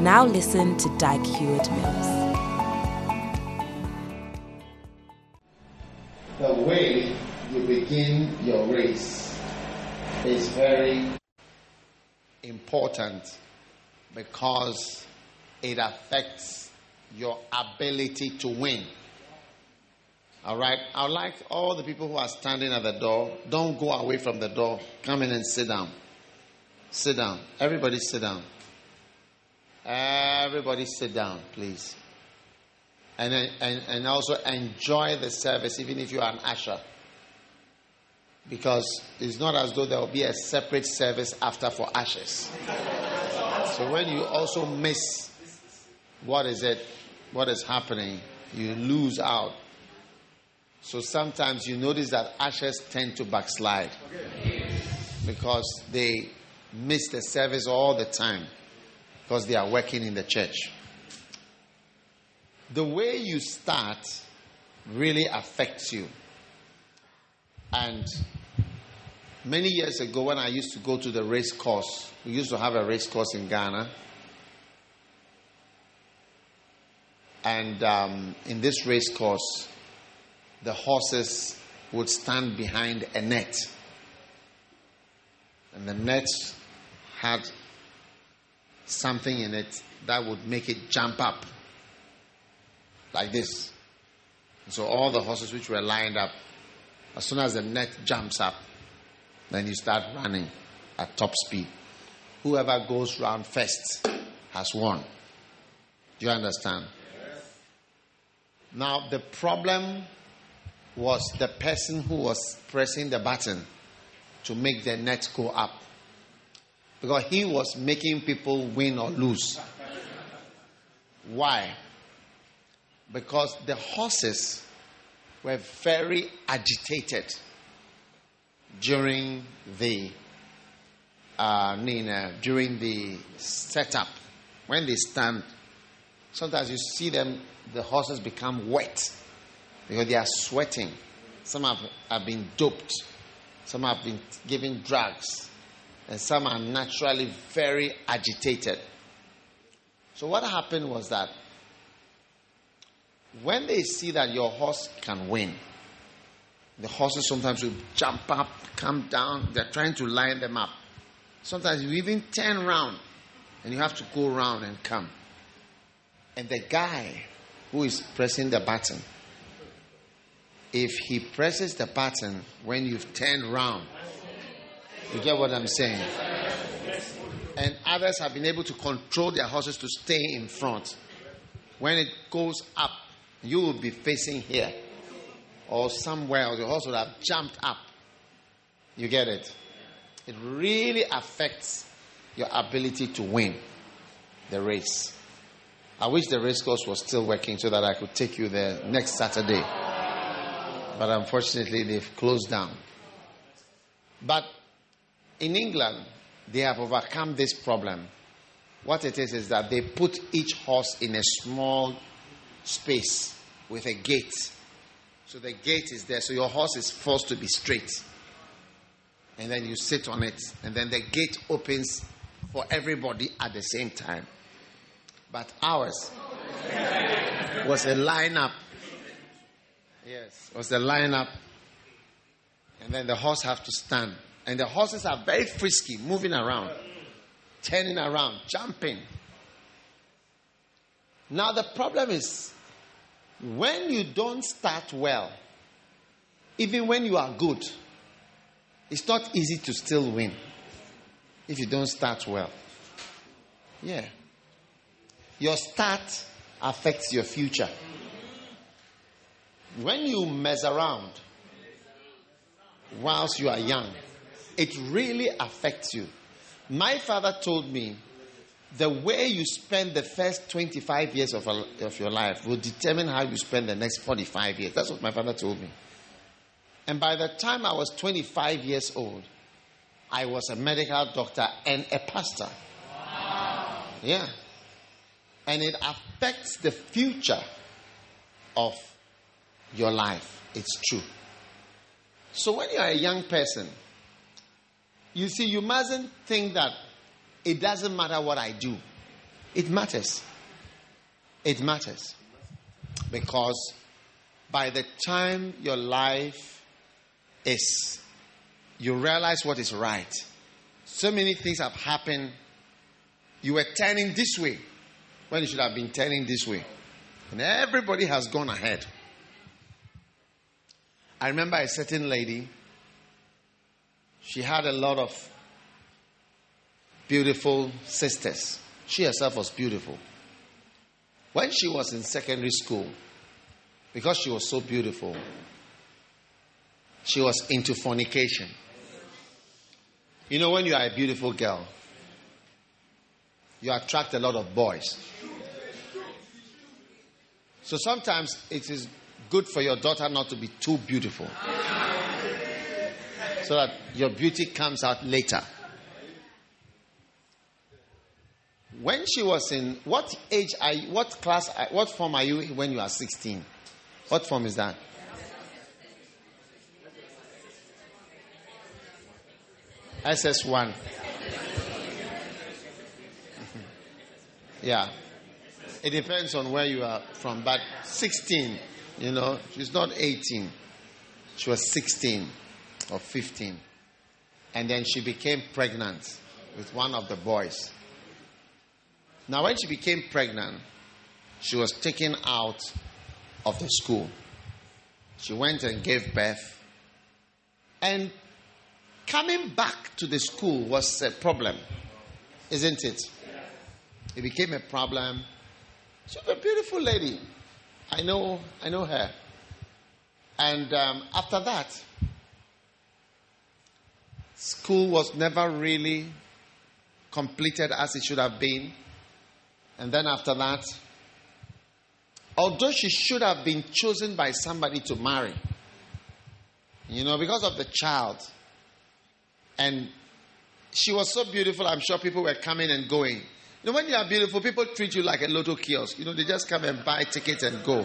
Now listen to Dag Heward Mills. The way you begin your race is very important because it affects your ability to win. All right. I would like all the people who are standing at the door, don't go away from the door. Come in and sit down. Sit down. Everybody sit down. Everybody sit down, please. And, and, and also enjoy the service, even if you are an usher. Because it's not as though there will be a separate service after for ashes. So when you also miss what is it, what is happening, you lose out. So sometimes you notice that ashes tend to backslide because they miss the service all the time because they are working in the church. The way you start really affects you. And many years ago, when I used to go to the race course, we used to have a race course in Ghana. And um, in this race course, the horses would stand behind a net. And the net had something in it that would make it jump up like this. So all the horses which were lined up, as soon as the net jumps up, then you start running at top speed. Whoever goes round first has won. Do you understand? Yes. Now the problem was the person who was pressing the button to make the net go up because he was making people win or lose. Why? Because the horses were very agitated during the uh, Nina, during the setup. When they stand, sometimes you see them, the horses become wet because they are sweating. Some have, have been doped, some have been given drugs and some are naturally very agitated. So, what happened was that when they see that your horse can win, the horses sometimes will jump up, come down, they're trying to line them up. Sometimes you even turn around and you have to go around and come. And the guy who is pressing the button, if he presses the button when you've turned around, you get what I'm saying? And others have been able to control their horses to stay in front. When it goes up, you will be facing here or somewhere else. Your horse will have jumped up. You get it? It really affects your ability to win the race. I wish the race course was still working so that I could take you there next Saturday. But unfortunately, they've closed down. But in England, they have overcome this problem. What it is is that they put each horse in a small space with a gate. So the gate is there, so your horse is forced to be straight. And then you sit on it, and then the gate opens for everybody at the same time. But ours was a lineup. Yes, was a lineup. And then the horse have to stand. And the horses are very frisky, moving around, turning around, jumping. Now, the problem is when you don't start well, even when you are good, it's not easy to still win if you don't start well. Yeah. Your start affects your future. When you mess around whilst you are young, it really affects you. My father told me the way you spend the first 25 years of, of your life will determine how you spend the next 45 years. That's what my father told me. And by the time I was 25 years old, I was a medical doctor and a pastor. Wow. Yeah. And it affects the future of your life. It's true. So when you are a young person, you see, you mustn't think that it doesn't matter what I do. It matters. It matters. Because by the time your life is, you realize what is right. So many things have happened. You were turning this way when you should have been turning this way. And everybody has gone ahead. I remember a certain lady, she had a lot of beautiful sisters. She herself was beautiful. When she was in secondary school, because she was so beautiful, she was into fornication. You know, when you are a beautiful girl, you attract a lot of boys. So sometimes it is good for your daughter not to be too beautiful. So that your beauty comes out later. When she was in what age are you, what class what form are you when you are 16? What form is that? SS1. yeah. It depends on where you are from, but 16 you know, she's not 18. She was 16 or 15. And then she became pregnant with one of the boys. Now, when she became pregnant, she was taken out of the school. She went and gave birth. And coming back to the school was a problem, isn't it? It became a problem. She was a beautiful lady. I know, I know her. And um, after that, school was never really completed as it should have been. And then after that, although she should have been chosen by somebody to marry, you know, because of the child, and she was so beautiful, I'm sure people were coming and going. You know, when you are beautiful, people treat you like a lotto kiosk. You know, they just come and buy tickets and go.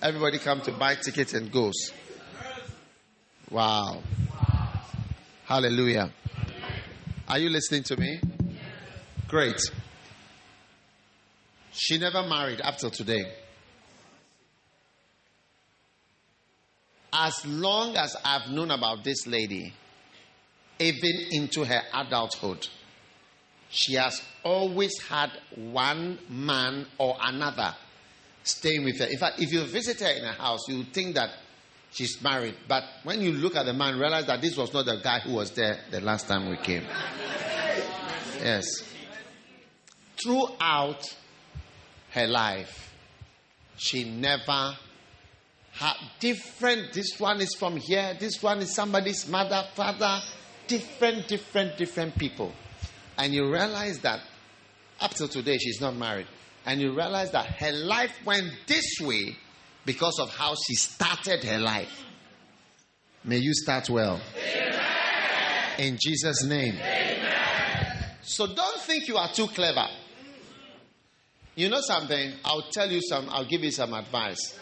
Everybody come to buy tickets and goes. Wow. Hallelujah. Are you listening to me? Great. She never married up till today. As long as I've known about this lady, even into her adulthood, she has always had one man or another staying with her. In fact, if you visit her in her house, you would think that she's married. But when you look at the man, realize that this was not the guy who was there the last time we came. Yes. Throughout her life, she never had different. This one is from here, this one is somebody's mother, father, different, different, different people and you realize that up till today she's not married, and you realize that her life went this way because of how she started her life. May you start well. Amen. In Jesus' name. Amen. So don't think you are too clever. You know something? I'll tell you some, I'll give you some advice.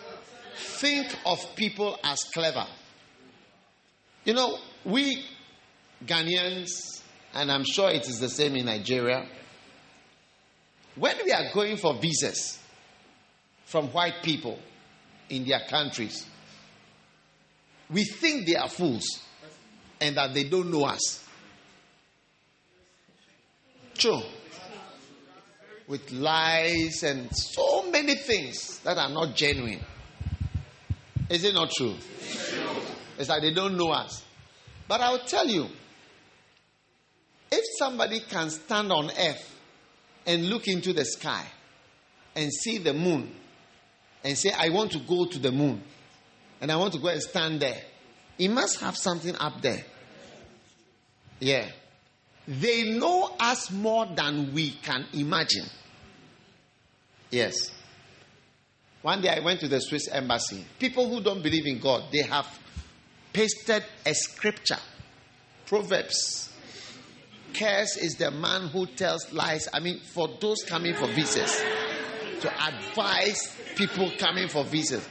Think of people as clever. You know, we Ghanaians, and I'm sure it is the same in Nigeria. When we are going for visas from white people in their countries, we think they are fools and that they don't know us. True. With lies and so many things that are not genuine. Is it not true? It's like they don't know us. But I'll tell you, if somebody can stand on earth and look into the sky and see the moon and say, I want to go to the moon and I want to go and stand there, he must have something up there. Yeah. They know us more than we can imagine. Yes. One day I went to the Swiss embassy. People who don't believe in God, they have pasted a scripture. Proverbs. Curse is the man who tells lies. I mean, for those coming for visas, to advise people coming for visas.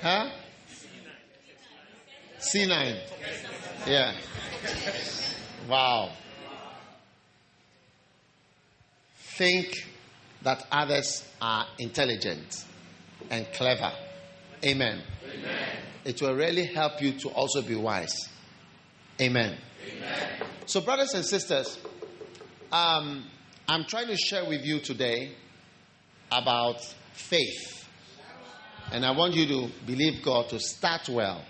Huh? C9. Yeah. Wow. Think that others are intelligent and clever. Amen. Amen. It will really help you to also be wise. Amen. Amen. So, brothers and sisters, um, I'm trying to share with you today about faith. And I want you to believe God to start well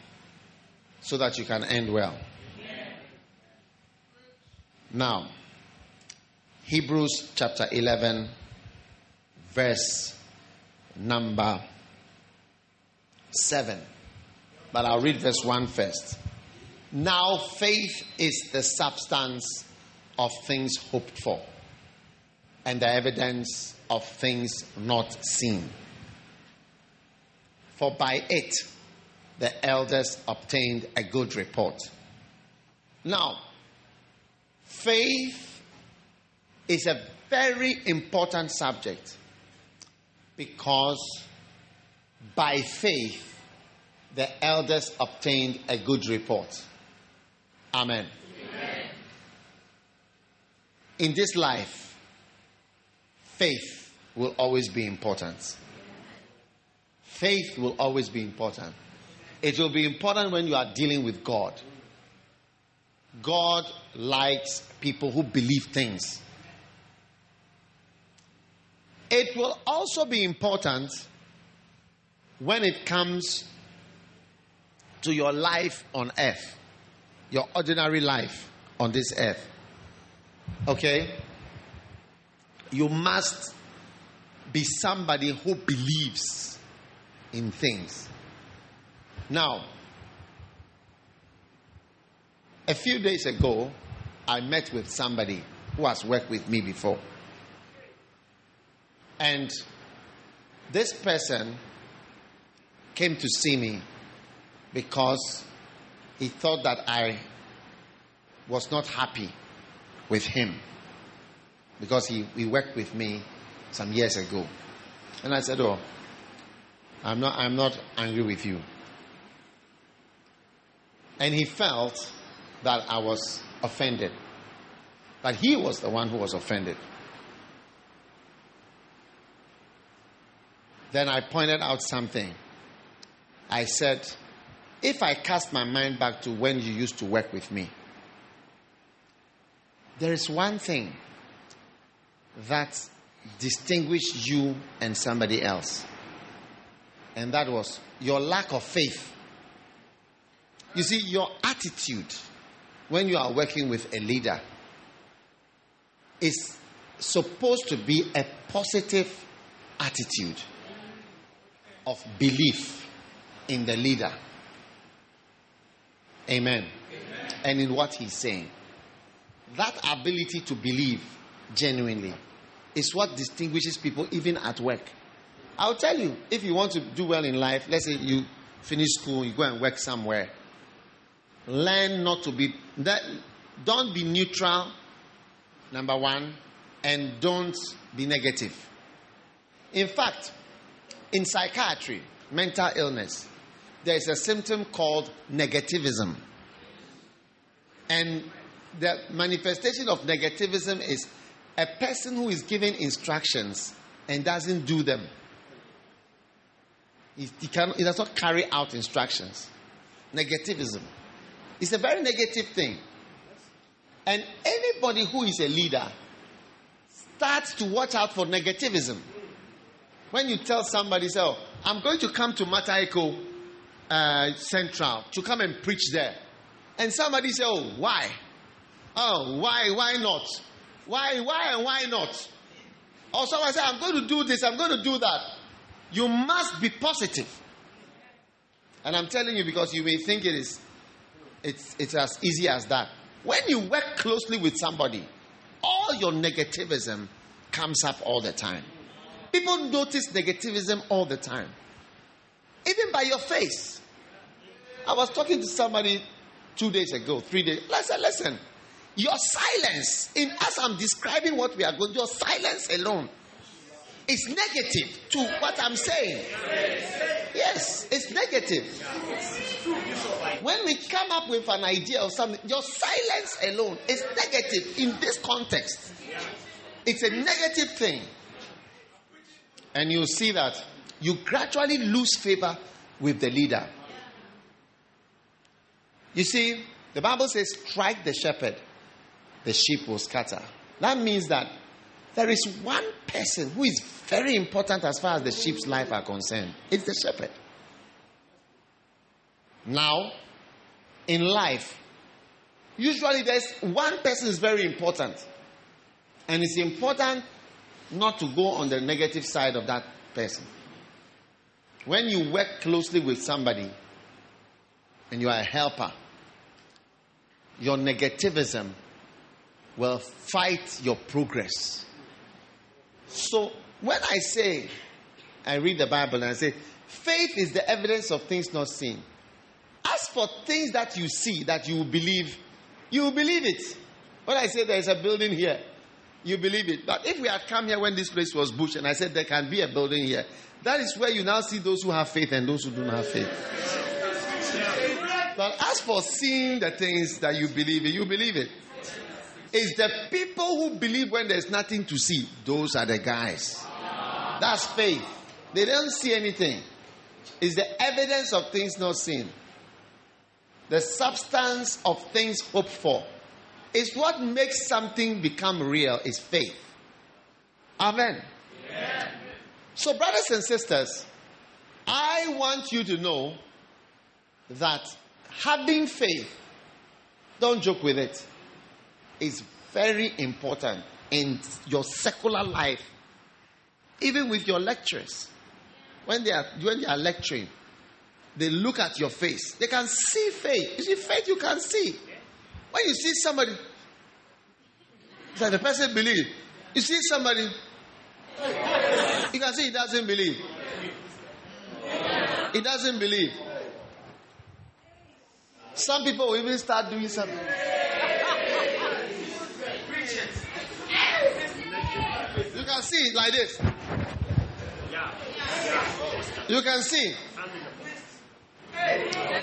so that you can end well. Now, Hebrews chapter 11, verse number 7. But I'll read verse 1 first. Now, faith is the substance of things hoped for and the evidence of things not seen. For by it the elders obtained a good report. Now, faith is a very important subject because by faith the elders obtained a good report. Amen. Amen. In this life, faith will always be important. Faith will always be important. It will be important when you are dealing with God. God likes people who believe things. It will also be important when it comes to your life on earth, your ordinary life on this earth. Okay? You must be somebody who believes in things. Now, a few days ago, I met with somebody who has worked with me before. And this person came to see me because he thought that I was not happy with him because he, he worked with me some years ago. And I said, Oh, I'm not, I'm not angry with you. And he felt that I was offended. That he was the one who was offended. Then I pointed out something. I said, if I cast my mind back to when you used to work with me, there is one thing that distinguished you and somebody else, and that was your lack of faith. You see, your attitude when you are working with a leader is supposed to be a positive attitude of belief in the leader. Amen. Amen. And in what he's saying. That ability to believe genuinely is what distinguishes people even at work. I'll tell you, if you want to do well in life, let's say you finish school, you go and work somewhere. Learn not to be that don't be neutral, number one, and don't be negative. In fact, in psychiatry, mental illness, there is a symptom called negativism. And the manifestation of negativism is a person who is given instructions and doesn't do them. He, he, can, he does not carry out instructions. Negativism. It's a very negative thing. And anybody who is a leader starts to watch out for negativism. When you tell somebody, say, oh, I'm going to come to Mataheko uh, Central to come and preach there. And somebody say, oh, why? Oh, why, why not? Why, why, and why not? Or someone say, I'm going to do this, I'm going to do that. You must be positive. And I'm telling you because you may think it is it's, it's as easy as that. When you work closely with somebody, all your negativism comes up all the time. People notice negativism all the time, even by your face. I was talking to somebody two days ago, three days. I said, listen, your silence, in as I'm describing what we are going, your silence alone is negative to what I'm saying. Yes, it's negative. When we come up with an idea or something, your silence alone is negative in this context. It's a negative thing. And you see that you gradually lose favor with the leader. You see, the Bible says, strike the shepherd, the sheep will scatter. That means that there is one person who is very important as far as the sheep's life are concerned. It's the shepherd. Now, in life, usually there's one person is very important. And it's important not to go on the negative side of that person. When you work closely with somebody and you are a helper, your negativism will fight your progress. So when I say, I read the Bible and I say, faith is the evidence of things not seen. As for things that you see, that you believe, you will believe it. When I say there's a building here, you believe it. But if we had come here when this place was bush and I said there can be a building here, that is where you now see those who have faith and those who do not have faith. But as for seeing the things that you believe in, you believe it. It's the people who believe when there's nothing to see. Those are the guys. That's faith. They don't see anything. It's the evidence of things not seen. The substance of things hoped for. It's what makes something become real is faith. Amen. So, brothers and sisters, I want you to know that having faith, don't joke with it, is very important in your secular life, even with your lecturers. When they are when they are lecturing, they look at your face. They can see faith. You see, faith you can see. When you see somebody, that the person believe. You see somebody, you can see he doesn't believe. He doesn't believe. Some people will even start doing something. You can see like this. You can see.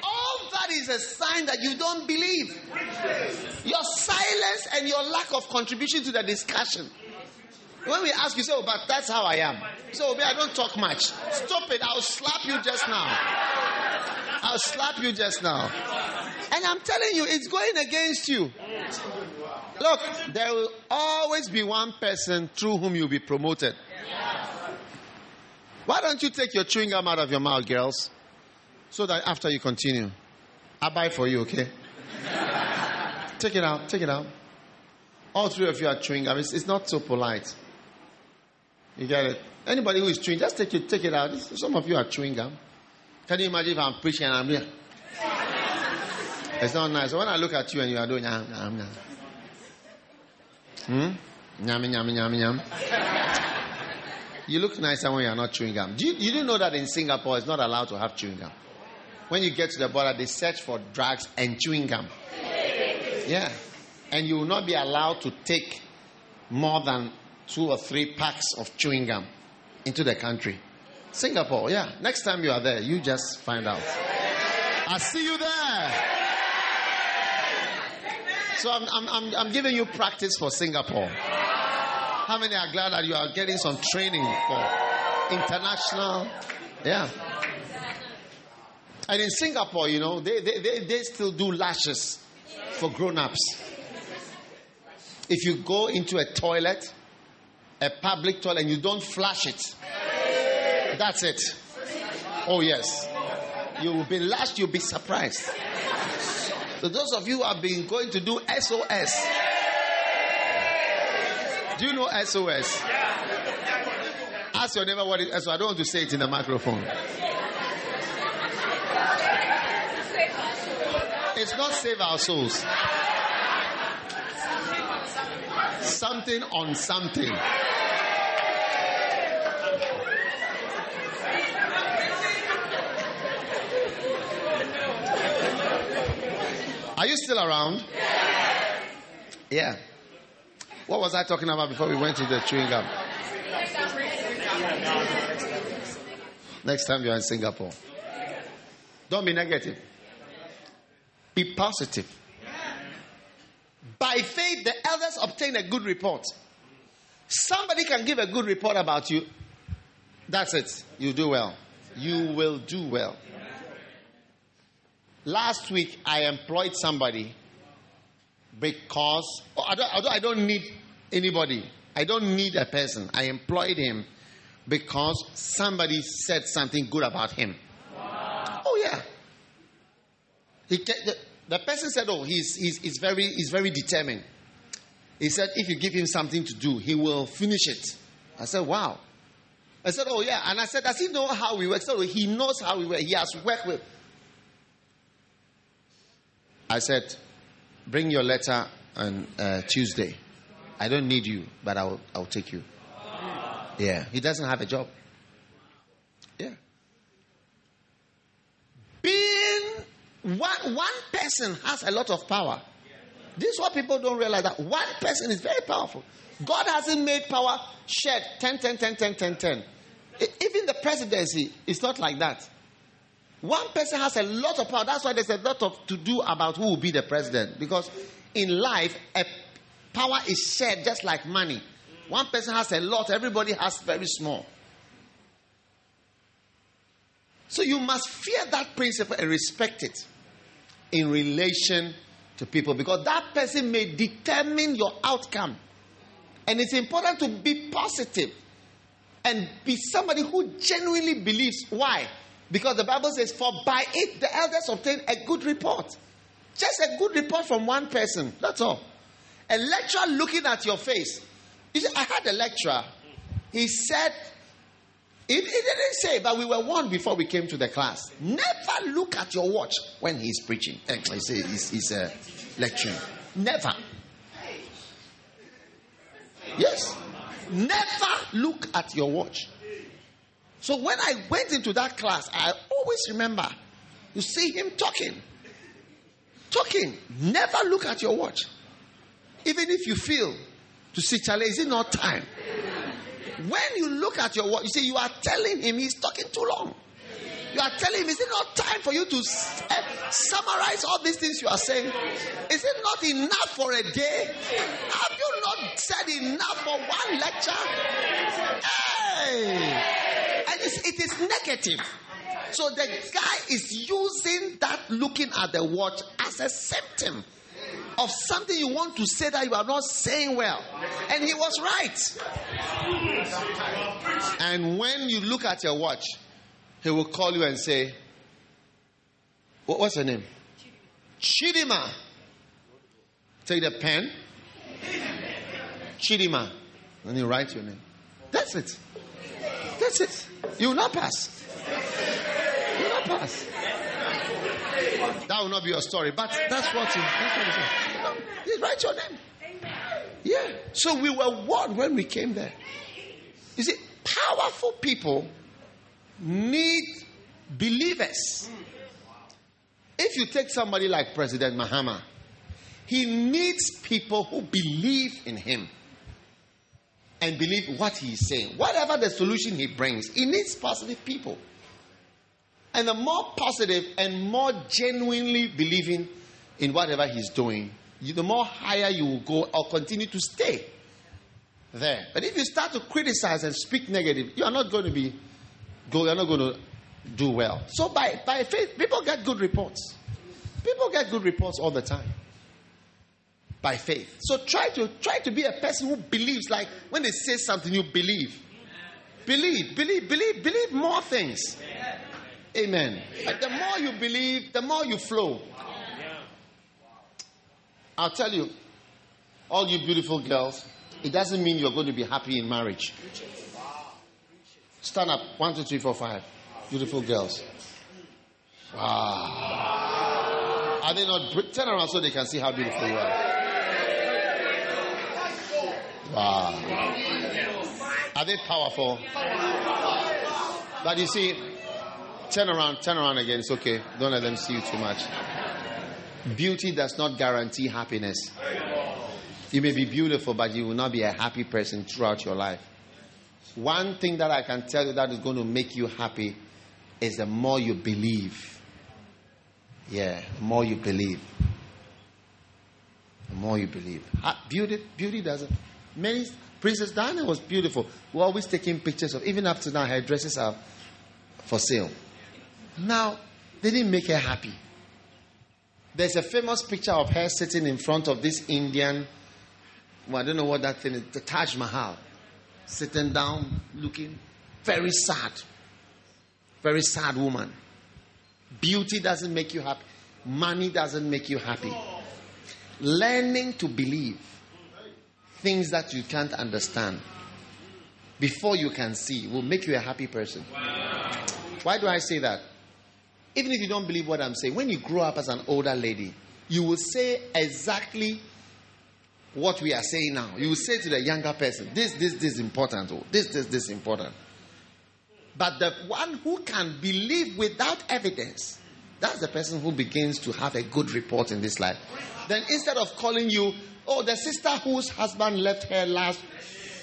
All that is a sign that you don't believe. Your silence and your lack of contribution to the discussion. When we ask you, say, oh, but that's how I am. So, oh, I don't talk much. Stop it. I'll slap you just now. I'll slap you just now. And I'm telling you, it's going against you. Look, there will always be one person through whom you'll be promoted. Why don't you take your chewing gum out of your mouth, girls? So that after you continue, I'll buy for you, okay? take it out, take it out. All three of you are chewing gum. It's, it's not so polite. You get it? Anybody who is chewing, just take it, take it out. Some of you are chewing gum. Can you imagine if I'm preaching and I'm here? It's not nice. So when I look at you and you are doing yum, yum, yum. Hmm? Yum, yum, yum, yum. You look nicer when you are not chewing gum. Do you, you didn't know that in Singapore it's not allowed to have chewing gum? When you get to the border, they search for drugs and chewing gum. Yeah. And you will not be allowed to take more than two or three packs of chewing gum into the country. Singapore, yeah. Next time you are there, you just find out. I see you there. So I'm, I'm, I'm, I'm giving you practice for Singapore. How many are glad that you are getting some training for international? Yeah. And in Singapore, you know, they, they, they, they still do lashes for grown ups. If you go into a toilet, a public toilet, and you don't flush it, that's it. Oh, yes. You will be lashed, you'll be surprised. So, those of you who have been going to do SOS, do you know SOS? Ask your neighbor what it is. So I don't want to say it in the microphone. It's not save our souls. something on something. Are you still around? Yeah. What was I talking about before we went to the chewing gum? Next time you're in Singapore. Don't be negative. Be positive. By faith, the elders obtain a good report. Somebody can give a good report about you. That's it. You do well. You will do well. Last week, I employed somebody because oh, I don't, I don't need anybody. I don't need a person. I employed him because somebody said something good about him. Wow. Oh yeah. He, the, the person said, "Oh, he's, he's, he's very he's very determined." He said, "If you give him something to do, he will finish it." I said, "Wow." I said, "Oh yeah," and I said, "Does he know how we work?" So he knows how we work. He has worked with. I said, "Bring your letter on uh, Tuesday. I don't need you, but I'll I'll take you." Yeah, he doesn't have a job. Yeah. Being one, one person has a lot of power. This is what people don't realize that one person is very powerful. God hasn't made power shared 10, 10, 10, 10, 10, 10. Even the presidency is not like that. One person has a lot of power. That's why there's a lot of to do about who will be the president. Because in life, a power is shared just like money. One person has a lot, everybody has very small. So you must fear that principle and respect it in relation to people because that person may determine your outcome. And it's important to be positive and be somebody who genuinely believes. Why? Because the Bible says, For by it the elders obtain a good report. Just a good report from one person. That's all. A lecturer looking at your face. You see, I had a lecturer. He said, he, he didn't say, but we were warned before we came to the class. Never look at your watch when he's preaching. Say he's, he's uh, lecturing. Never. Yes. Never look at your watch. So when I went into that class, I always remember you see him talking. Talking. Never look at your watch. Even if you feel to see, Charlie, is it not time? When you look at your watch, you see, you are telling him he's talking too long. You are telling him, is it not time for you to uh, summarize all these things you are saying? Is it not enough for a day? Have you not said enough for one lecture? Hey! And it is negative. So the guy is using that looking at the watch as a symptom of something you want to say that you are not saying well. And he was right. And when you look at your watch, he will call you and say, What's her name? Chidima. Take the pen. Chidima. And you write your name. That's it. That's it. You will not pass. You will not pass. That will not be your story, but that's what he, that's what he said. write your name. Yeah. So we were warned when we came there. You see, powerful people need believers. If you take somebody like President Mahama, he needs people who believe in him and believe what he is saying. Whatever the solution he brings, he needs positive people. And the more positive and more genuinely believing in whatever he's doing, the more higher you will go or continue to stay there. But if you start to criticize and speak negative, you are not going to be go, you're not going to do well. So by, by faith, people get good reports. People get good reports all the time. By faith. So try to try to be a person who believes, like when they say something, you believe. Believe, believe, believe, believe more things. Amen. But the more you believe, the more you flow. I'll tell you, all you beautiful girls, it doesn't mean you're going to be happy in marriage. Stand up. One, two, three, four, five. Beautiful girls. Wow. Are they not? Turn around so they can see how beautiful you are. Wow. Are they powerful? But you see, turn around, turn around again. It's okay. Don't let them see you too much. Beauty does not guarantee happiness. You may be beautiful, but you will not be a happy person throughout your life. One thing that I can tell you that is going to make you happy is the more you believe. Yeah, the more you believe. The more you believe. Beauty, beauty doesn't. Many Princess Diana was beautiful. We're always taking pictures of. Even up to now, her dresses are for sale. Now, they didn't make her happy. There's a famous picture of her sitting in front of this Indian. Well, I don't know what that thing is. The Taj Mahal, sitting down, looking very sad. Very sad woman. Beauty doesn't make you happy. Money doesn't make you happy. Learning to believe things that you can't understand before you can see will make you a happy person. Why do I say that? Even if you don't believe what I'm saying, when you grow up as an older lady, you will say exactly what we are saying now. You will say to the younger person, this, this, this is important. Oh, this, this, this is important. But the one who can believe without evidence, that's the person who begins to have a good report in this life. Then instead of calling you, oh, the sister whose husband left her last,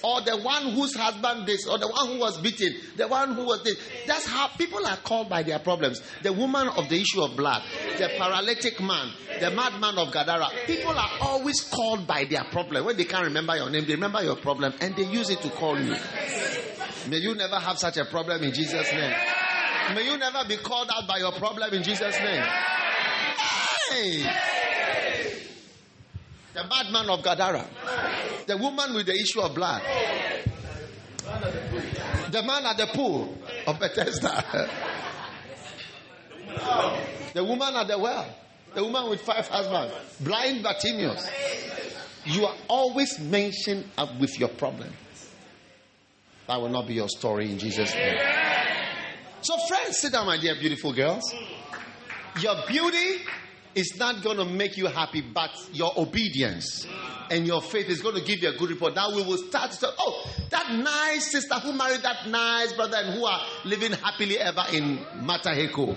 or the one whose husband this, or the one who was beaten, the one who was this. That's how people are called by their problems. The woman of the issue of blood, the paralytic man, the madman of Gadara. People are always called by their problem. When they can't remember your name, they remember your problem and they use it to call you. May you never have such a problem in Jesus' name. May you never be called out by your problem in Jesus' name. Hey! The madman of Gadara. The woman with the issue of blood. The man at the pool of Bethesda. The woman at the well. The woman with five husbands. Blind Bartimaeus. You are always mentioned with your problem. That will not be your story in Jesus' name. So, friends, sit down, my dear beautiful girls. Your beauty is not going to make you happy, but your obedience and your faith is going to give you a good report. Now we will start to say, oh, that nice sister who married that nice brother and who are living happily ever in Mataheko.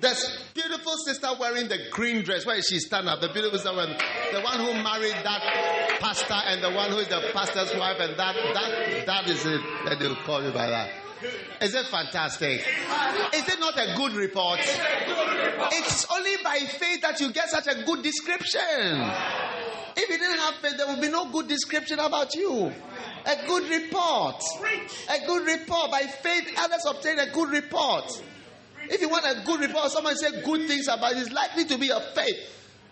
This beautiful sister wearing the green dress. Where is she stand up? The beautiful sister wearing the one who married that pastor and the one who is the pastor's wife, and that that that is it. That they'll call you by that. Is it fantastic? Is it not a good report? It's only by faith that you get such a good description. If you didn't have faith, there would be no good description about you. A good report. A good report. By faith, others obtain a good report. If you want a good report, someone say good things about it, it's likely to be your faith.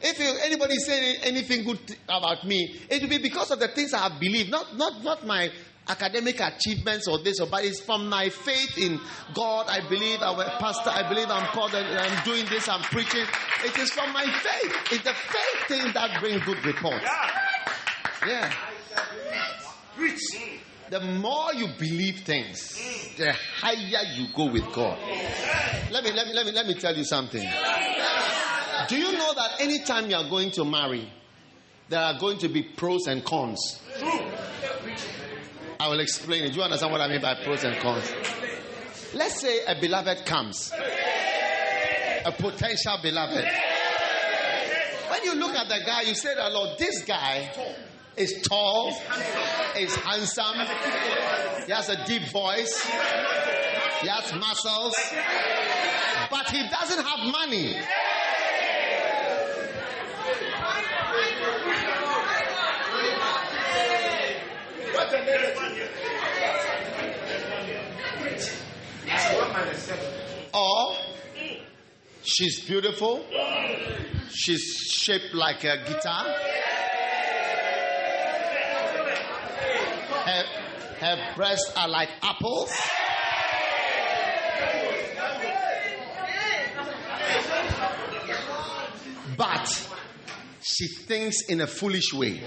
If you, anybody say anything good about me, it will be because of the things I have believed, not, not, not my academic achievements or this or but it's from my faith in God. I believe I'm a pastor. I believe I'm called and I'm doing this. I'm preaching. It is from my faith. It's the faith thing that brings good reports. Yeah. Preach. The more you believe things, the higher you go with God. Let me let me let me let me tell you something. Do you know that anytime you are going to marry, there are going to be pros and cons? I will explain it. Do you understand what I mean by pros and cons? Let's say a beloved comes, a potential beloved. When you look at the guy, you say, that, Lord, this guy is tall, is handsome, he has a deep voice, he has muscles, but he doesn't have money. Or she's beautiful, she's shaped like a guitar, her, her breasts are like apples. But she thinks in a foolish way.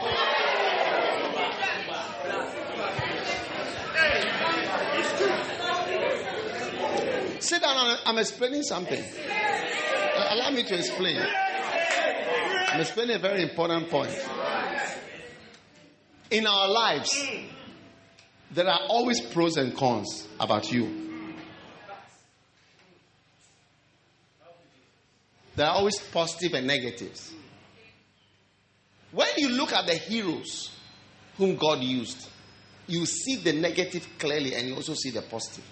I'm explaining something. Uh, allow me to explain. I'm explaining a very important point. In our lives, there are always pros and cons about you. There are always positive and negatives. When you look at the heroes whom God used, you see the negative clearly and you also see the positive.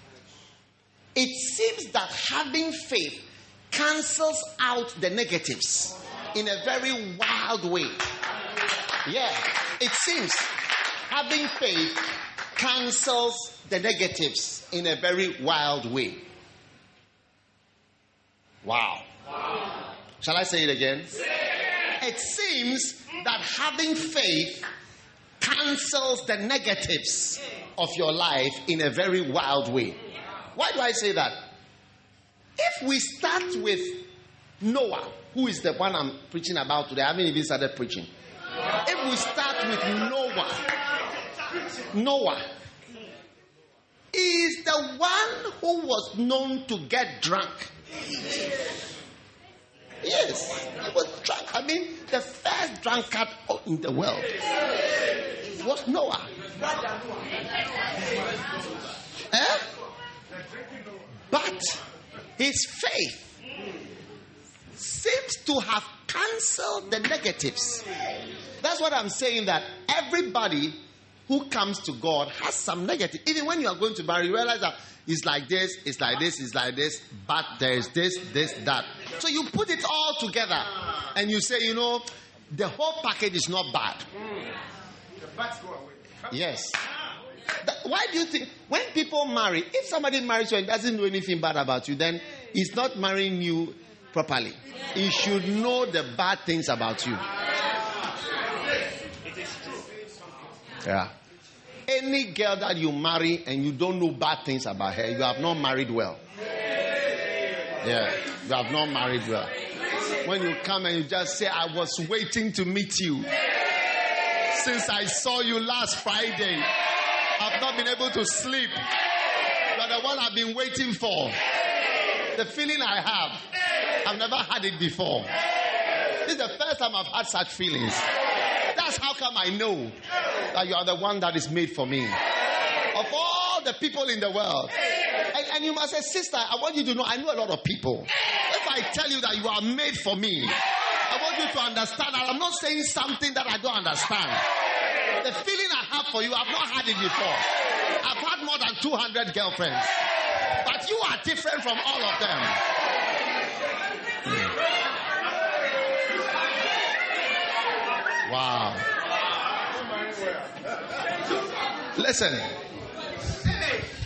It seems that having faith cancels out the negatives in a very wild way. Yeah, it seems having faith cancels the negatives in a very wild way. Wow. wow. Shall I say it again? It seems that having faith cancels the negatives of your life in a very wild way. Why do I say that? If we start with Noah, who is the one I'm preaching about today, I haven't even started preaching. If we start with Noah, Noah is the one who was known to get drunk. Yes, he was drunk. I mean, the first drunkard in the world was Noah. Eh? But his faith seems to have cancelled the negatives. That's what I'm saying that everybody who comes to God has some negative. Even when you are going to marry, you realize that it's like this, it's like this, it's like this, but there's this, this, that. So you put it all together and you say, you know, the whole package is not bad. Mm. The bats go away. Yes. Why do you think when people marry, if somebody marries you and doesn't know anything bad about you, then he's not marrying you properly. He should know the bad things about you. It is true. Yeah. Any girl that you marry and you don't know bad things about her, you have not married well. Yeah, you have not married well. When you come and you just say, I was waiting to meet you since I saw you last Friday. I've not been able to sleep. You're the one I've been waiting for. The feeling I have, I've never had it before. This is the first time I've had such feelings. That's how come I know that you are the one that is made for me. Of all the people in the world. And, and you must say, Sister, I want you to know I know a lot of people. If I tell you that you are made for me, I want you to understand that I'm not saying something that I don't understand. The feeling I have for you, I've not had it before. I've had more than 200 girlfriends. But you are different from all of them. Wow. Listen,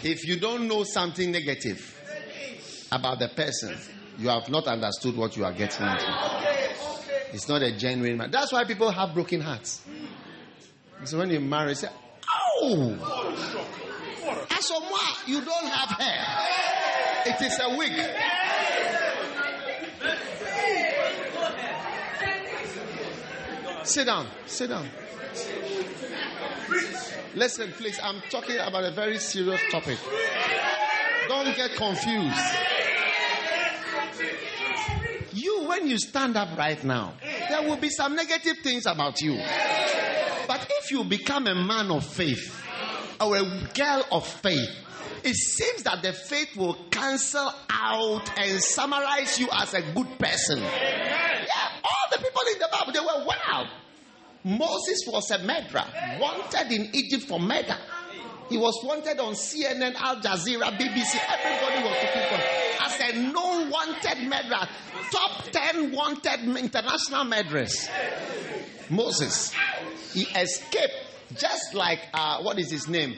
if you don't know something negative about the person, you have not understood what you are getting into. It's not a genuine man. That's why people have broken hearts. So when you marry, say, Oh, Asamoah, you don't have hair. It is a wig. Sit down, sit down. Listen, please, I'm talking about a very serious topic. Don't get confused. You, when you stand up right now, there will be some negative things about you. But if you become a man of faith or a girl of faith, it seems that the faith will cancel out and summarize you as a good person. Yeah, all the people in the Bible, they were wow. Moses was a murderer, wanted in Egypt for murder. He was wanted on CNN, Al Jazeera, BBC. Everybody was looking for him as a known wanted murderer, top 10 wanted international murderers. Moses. He escaped just like, uh, what is his name?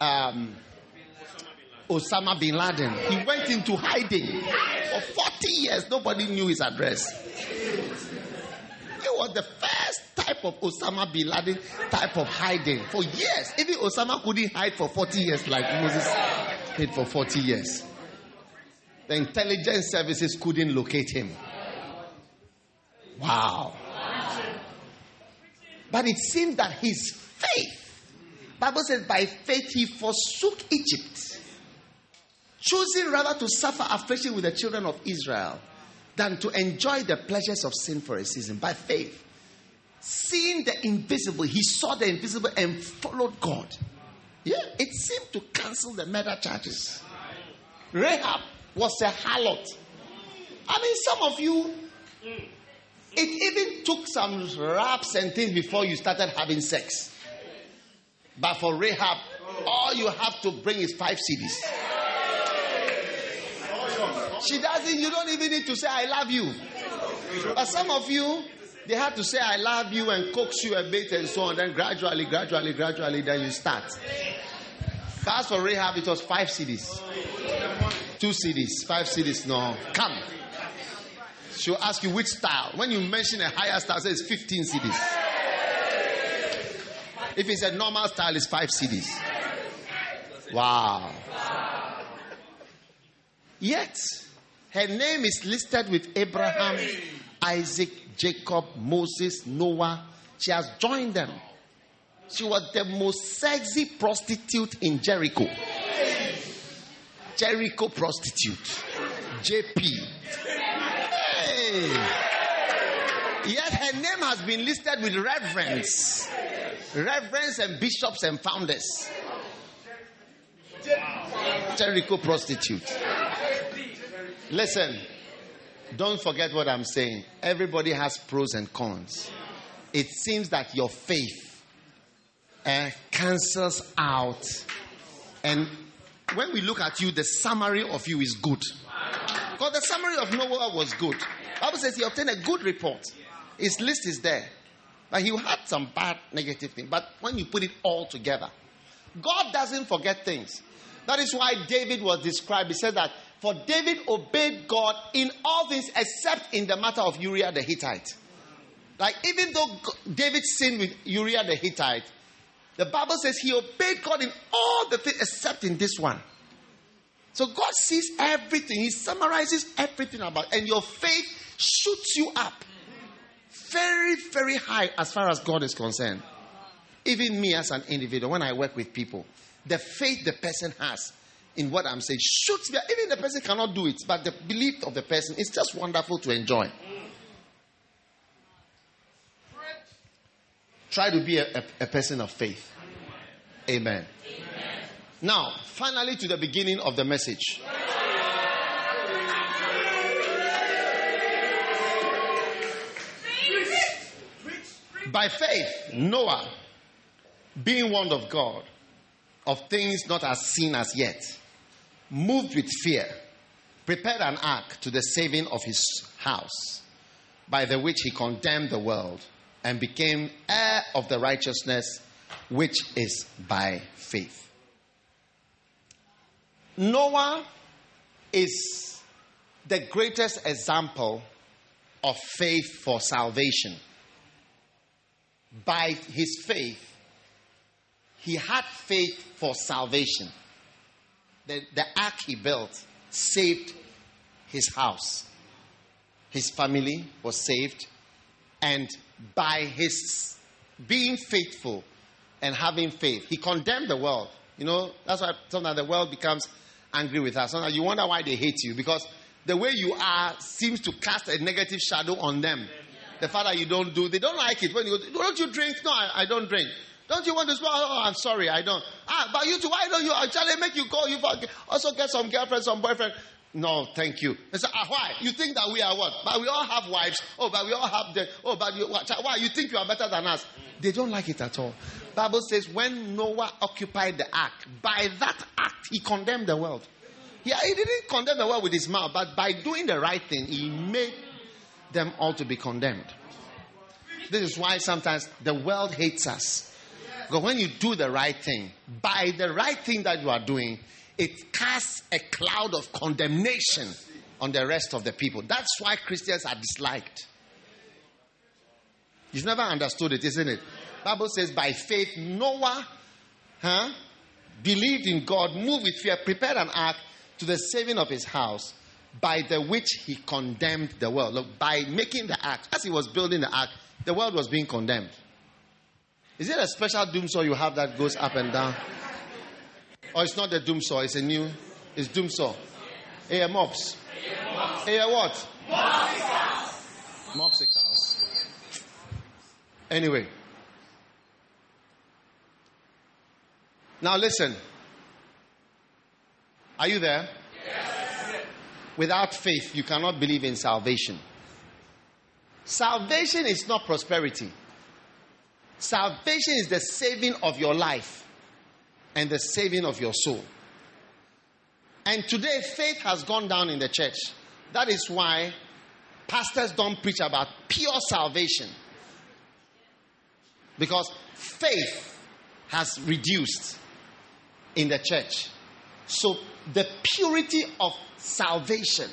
Um, Osama bin Laden. He went into hiding for 40 years. Nobody knew his address. He was the first type of Osama bin Laden type of hiding for years. Even Osama couldn't hide for 40 years like Moses hid for 40 years. The intelligence services couldn't locate him. Wow. But it seems that his faith, Bible says, by faith he forsook Egypt, choosing rather to suffer affliction with the children of Israel than to enjoy the pleasures of sin for a season by faith. Seeing the invisible, he saw the invisible and followed God. Yeah, it seemed to cancel the murder charges. Rahab was a harlot. I mean, some of you, it even took some raps and things before you started having sex. But for Rahab, all you have to bring is five cedis. She doesn't, you don't even need to say, I love you. But some of you, they have to say, I love you and coax you a bit and so on. Then gradually, gradually, gradually, then you start. As for Rahab, it was five cedis. Two cedis, five cedis. No, come. She'll ask you which style. When you mention a higher style, say it's 15 cedis. If it's a normal style, it's five cedis. Wow. Yet, her name is listed with Abraham, Isaac, Jacob, Moses, Noah. She has joined them. She was the most sexy prostitute in Jericho. Jericho prostitute. JP. Yet her name has been listed with reverence. Reverends and bishops and founders. Jericho prostitute. Listen, don't forget what I'm saying. Everybody has pros and cons. It seems that your faith uh, cancels out. And when we look at you, the summary of you is good. Because the summary of Noah was good. Bible says he obtained a good report. His list is there. But he had some bad negative things. But when you put it all together, God doesn't forget things. That is why David was described. He said that for David obeyed God in all things except in the matter of Uriah the Hittite. Like even though David sinned with Uriah the Hittite, the Bible says he obeyed God in all the things except in this one. So God sees everything. He summarizes everything about, and your faith shoots you up very, very high as far as God is concerned. Even me as an individual, when I work with people, the faith the person has in what I'm saying shoots me. Even the person cannot do it, but the belief of the person is just wonderful to enjoy. Try to be a, a, a person of faith. Amen. Amen. Now, finally, to the beginning of the message. By faith, Noah, being warned of God, of things not as seen as yet, moved with fear, prepared an ark to the saving of his house, by the which he condemned the world and became heir of the righteousness which is by faith. Noah is the greatest example of faith for salvation by his faith, he had faith for salvation. The, the ark he built saved his house. His family was saved. And by his being faithful and having faith, he condemned the world. You know, that's why sometimes the world becomes angry with us. Sometimes you wonder why they hate you because the way you are seems to cast a negative shadow on them the fact that you don't do, they don't like it. When you go, don't you drink? No, I, I don't drink. Don't you want to smoke? Oh, I'm sorry, I don't. Ah, but you too, why don't you actually make you go? You also get some girlfriend, some boyfriend. No, thank you. They say, ah, why? You think that we are what? But we all have wives. Oh, but we all have the. Oh, but you, why? You think you are better than us? They don't like it at all. Bible says when Noah occupied the ark, by that act he condemned the world. Yeah, he didn't condemn the world with his mouth, but by doing the right thing, he made them all to be condemned. This is why sometimes the world hates us. Because when you do the right thing, by the right thing that you are doing, it casts a cloud of condemnation on the rest of the people. That's why Christians are disliked. You've never understood it, isn't it? Bible says, by faith, Noah huh, believed in God, moved with fear, prepared an ark to the saving of his house by the which he condemned the world. Look, by making the ark, as he was building the ark, the world was being condemned. Is it a special doom saw you have that goes up and down? Or it's not the doom saw, it's a new, it's doom saw. Air mops. Air what? Mopsicles. Anyway. Now listen. Are you there? Yes. Without faith, you cannot believe in salvation. Salvation is not prosperity. Salvation is the saving of your life and the saving of your soul. And today, faith has gone down in the church. That is why pastors don't preach about pure salvation. Because faith has reduced in the church. So the purity of salvation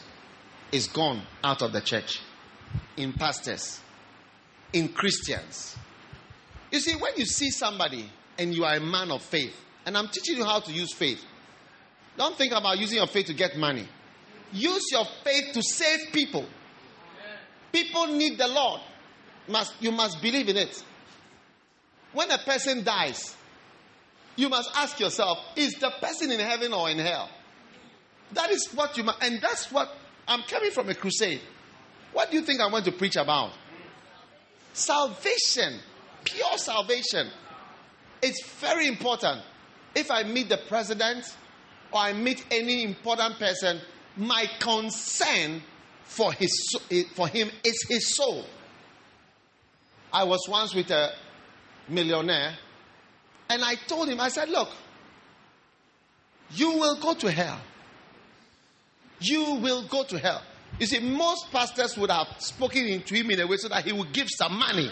is gone out of the church in pastors, in Christians. You see, when you see somebody and you are a man of faith, and I'm teaching you how to use faith, don't think about using your faith to get money. Use your faith to save people. People need the Lord. Must, you must believe in it. When a person dies, you must ask yourself is the person in heaven or in hell? That is what you must, and that's what I'm coming from a crusade. What do you think I want to preach about? Salvation, pure salvation. It's very important. If I meet the president or I meet any important person, my concern for, his, for him is his soul. I was once with a millionaire and I told him, I said, Look, you will go to hell. You will go to hell. You see, most pastors would have spoken to him in a way so that he would give some money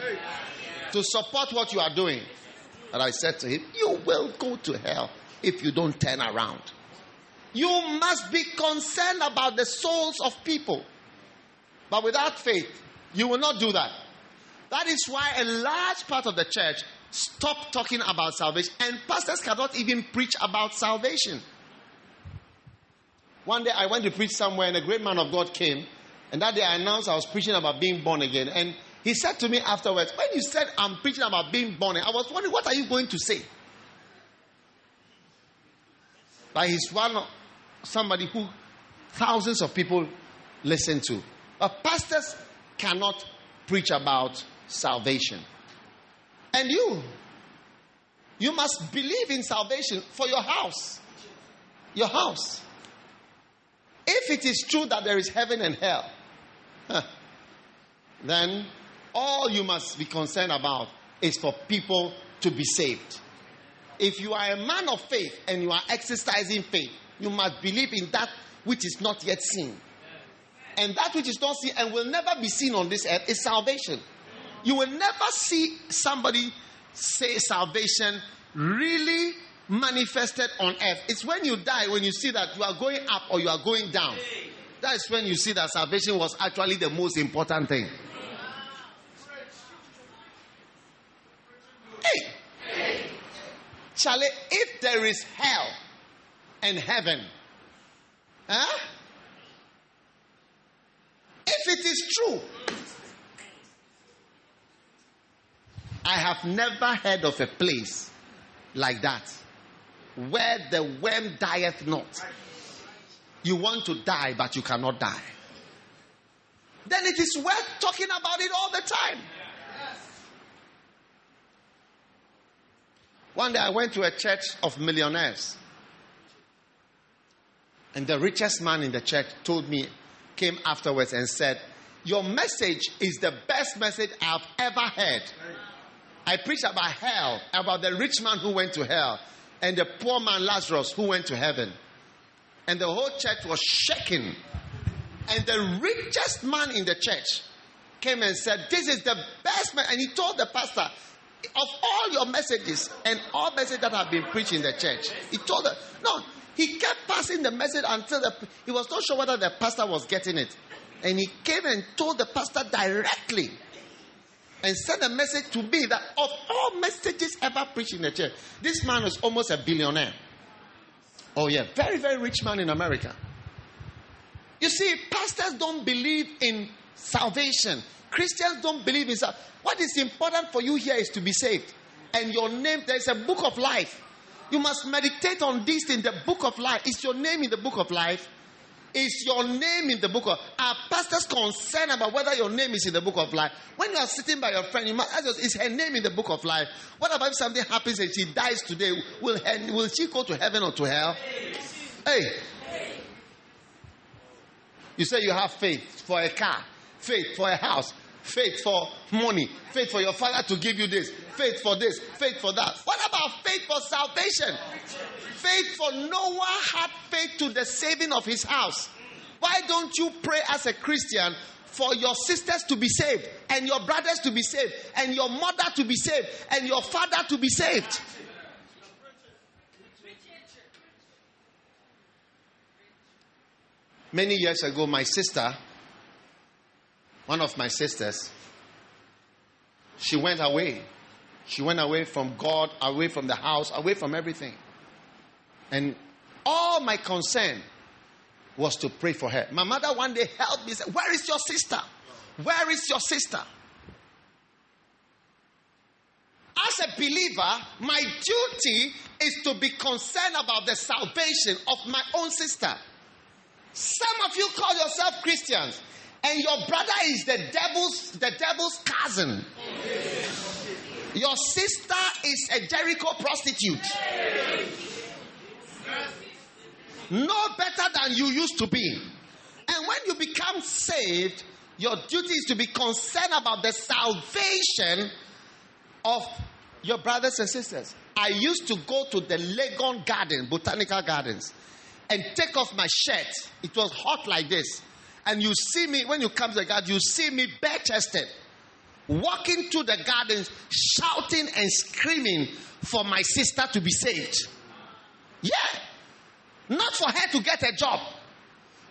to support what you are doing. And I said to him, You will go to hell if you don't turn around. You must be concerned about the souls of people. But without faith, you will not do that. That is why a large part of the church stop talking about salvation, and pastors cannot even preach about salvation. One day I went to preach somewhere, and a great man of God came, and that day I announced I was preaching about being born again. And he said to me afterwards, When you said I'm preaching about being born again, I was wondering, what are you going to say? But he's one somebody who thousands of people listen to. But pastors cannot preach about salvation. And you, you must believe in salvation for your house. Your house. If it is true that there is heaven and hell, huh, then all you must be concerned about is for people to be saved. If you are a man of faith and you are exercising faith, you must believe in that which is not yet seen. And that which is not seen and will never be seen on this earth is salvation. You will never see somebody say salvation really manifested on earth. It's when you die, when you see that you are going up or you are going down. That is when you see that salvation was actually the most important thing. Hey, Charlie, if there is hell and heaven, huh? If it is true, I have never heard of a place like that where the worm dieth not. You want to die, but you cannot die. Then it is worth talking about it all the time. One day I went to a church of millionaires. And the richest man in the church told me, came afterwards and said, Your message is the best message I've ever heard. I preached about hell, about the rich man who went to hell, and the poor man Lazarus who went to heaven. And the whole church was shaking. And the richest man in the church came and said, This is the best man. And he told the pastor, Of all your messages and all messages that have been preached in the church, he told them, No, he kept passing the message until the, he was not sure whether the pastor was getting it. And he came and told the pastor directly and sent a message to me that of all messages ever preached in the church, this man was almost a billionaire. Oh, yeah, very, very rich man in America. You see, pastors don't believe in salvation. Christians don't believe in salvation. What is important for you here is to be saved. And your name, there's a book of life. You must meditate on this in the book of life. Is your name in the book of life? Is your name in the book of Are pastors concerned about whether your name is in the book of life? When you are sitting by your friend, you must ask yourself, is her name in the book of life? What about if something happens and she dies today? Will, her, will she go to heaven or to hell? Hey. You say you have faith for a car, faith for a house, faith for money, faith for your father to give you this, faith for this, faith for that. What about faith for salvation? Faith for Noah had faith to the saving of his house. Why don't you pray as a Christian for your sisters to be saved, and your brothers to be saved, and your mother to be saved, and your father to be saved? Many years ago, my sister, one of my sisters, she went away. She went away from God, away from the house, away from everything. And all my concern was to pray for her. My mother one day helped me say, Where is your sister? Where is your sister? As a believer, my duty is to be concerned about the salvation of my own sister. Some of you call yourself Christians, and your brother is the devil's the devil's cousin. Your sister is a Jericho prostitute. No better than you used to be. And when you become saved, your duty is to be concerned about the salvation of your brothers and sisters. I used to go to the Legon Garden, Botanical Gardens, and take off my shirt. It was hot like this. And you see me, when you come to the garden, you see me bare chested, walking through the gardens, shouting and screaming for my sister to be saved. Yeah. Not for her to get a job,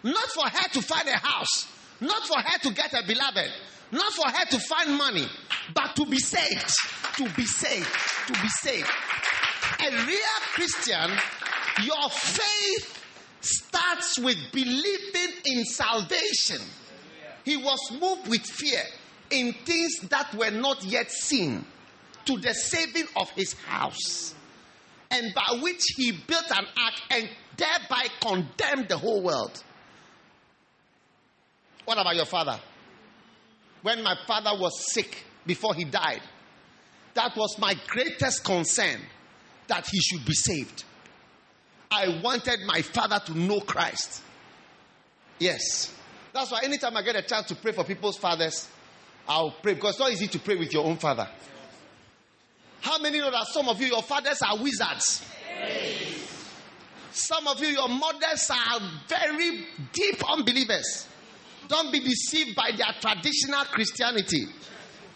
not for her to find a house, not for her to get a beloved, not for her to find money, but to be saved. To be saved. To be saved. A real Christian, your faith starts with believing in salvation. He was moved with fear in things that were not yet seen to the saving of his house, and by which he built an ark and thereby condemned the whole world. What about your father? When my father was sick before he died, that was my greatest concern that he should be saved. I wanted my father to know Christ. Yes. That's why anytime I get a chance to pray for people's fathers, I'll pray because it's not easy to pray with your own father. How many know that some of you, your fathers are wizards? Some of you, your mothers are very deep unbelievers. Don't be deceived by their traditional Christianity.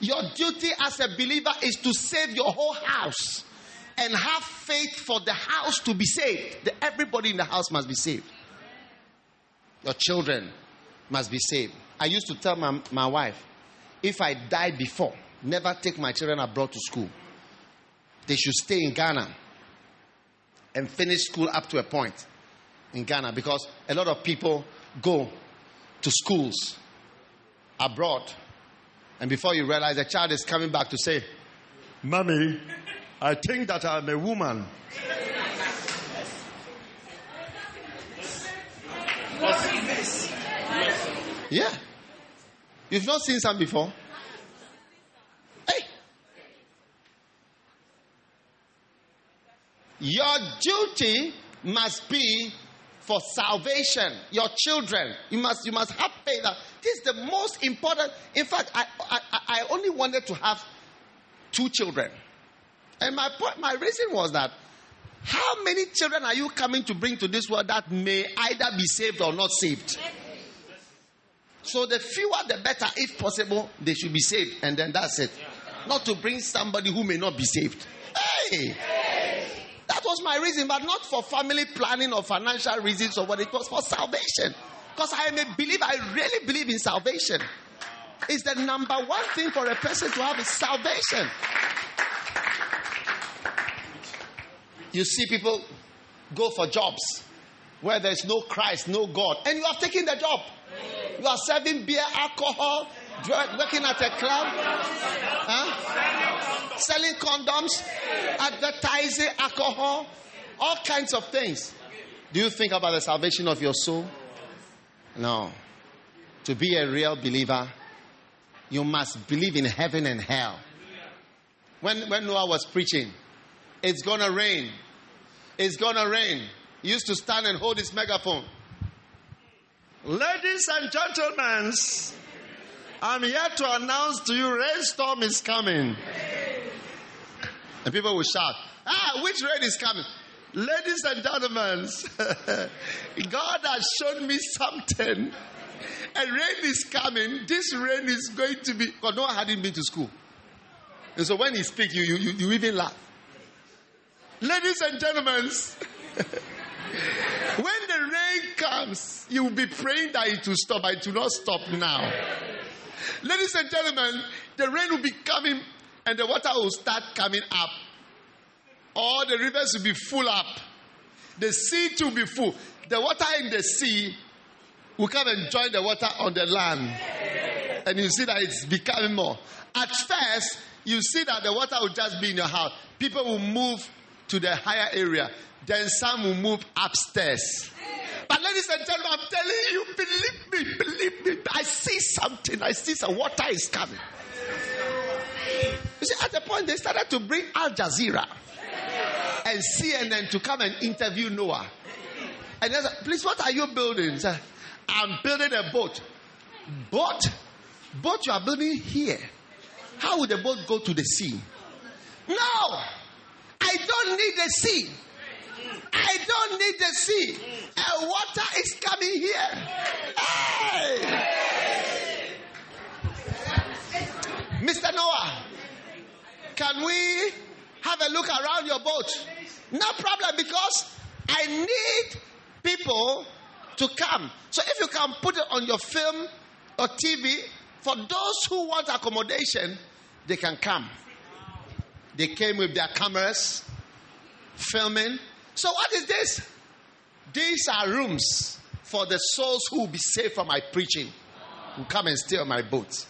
Your duty as a believer is to save your whole house and have faith for the house to be saved. Everybody in the house must be saved. Your children must be saved. I used to tell my, my wife, if I die before, never take my children abroad to school. They should stay in Ghana and finish school up to a point in Ghana because a lot of people go to schools abroad. And before you realize, the child is coming back to say, Mommy, I think that I'm a woman. Yeah. You've not seen some before? Hey. Your duty must be for salvation. Your children. You must you must have faith. This is the most important. In fact, I, I, I only wanted to have two children. And my point, my reason was that how many children are you coming to bring to this world that may either be saved or not saved? So the fewer the better, if possible, they should be saved, and then that's it. Not to bring somebody who may not be saved. Hey! That was my reason, but not for family planning or financial reasons or what it was for salvation. Because I am a believer, I really believe in salvation. It's the number one thing for a person to have is salvation. You see people go for jobs where there's no Christ, no God, and you have taken the job. You are serving beer, alcohol, working at a club, huh? selling condoms, advertising alcohol, all kinds of things. Do you think about the salvation of your soul? No. To be a real believer, you must believe in heaven and hell. When, when Noah was preaching, it's gonna rain. It's gonna rain. He used to stand and hold his megaphone. Ladies and gentlemen, I'm here to announce to you rainstorm is coming. And people will shout, Ah, which rain is coming? Ladies and gentlemen, God has shown me something. A rain is coming. This rain is going to be. Because Noah hadn't been to school. And so when he speaks, you, you, you even laugh. Ladies and gentlemen, when the rain comes, you will be praying that it will stop, but it will not stop now. Ladies and gentlemen, the rain will be coming and the water will start coming up. All the rivers will be full up. The sea too will be full. The water in the sea will come and join the water on the land. And you see that it's becoming more. At first, you see that the water will just be in your house. People will move to the higher area. Then some will move upstairs. But ladies and gentlemen, I'm telling you, believe me, believe me. I see something. I see some water is coming. You see, at the point they started to bring Al Jazeera and CNN to come and interview Noah. And they said, please, what are you building? Said, I'm building a boat. Boat? Boat you are building here. How would the boat go to the sea? No! I don't need the sea. I don't need the sea. And water is coming here. Hey! Mr. Noah, can we have a look around your boat? No problem because I need people to come. So if you can put it on your film or TV, for those who want accommodation, they can come. They came with their cameras, filming. So, what is this? These are rooms for the souls who will be saved from my preaching, who come and stay on my boat.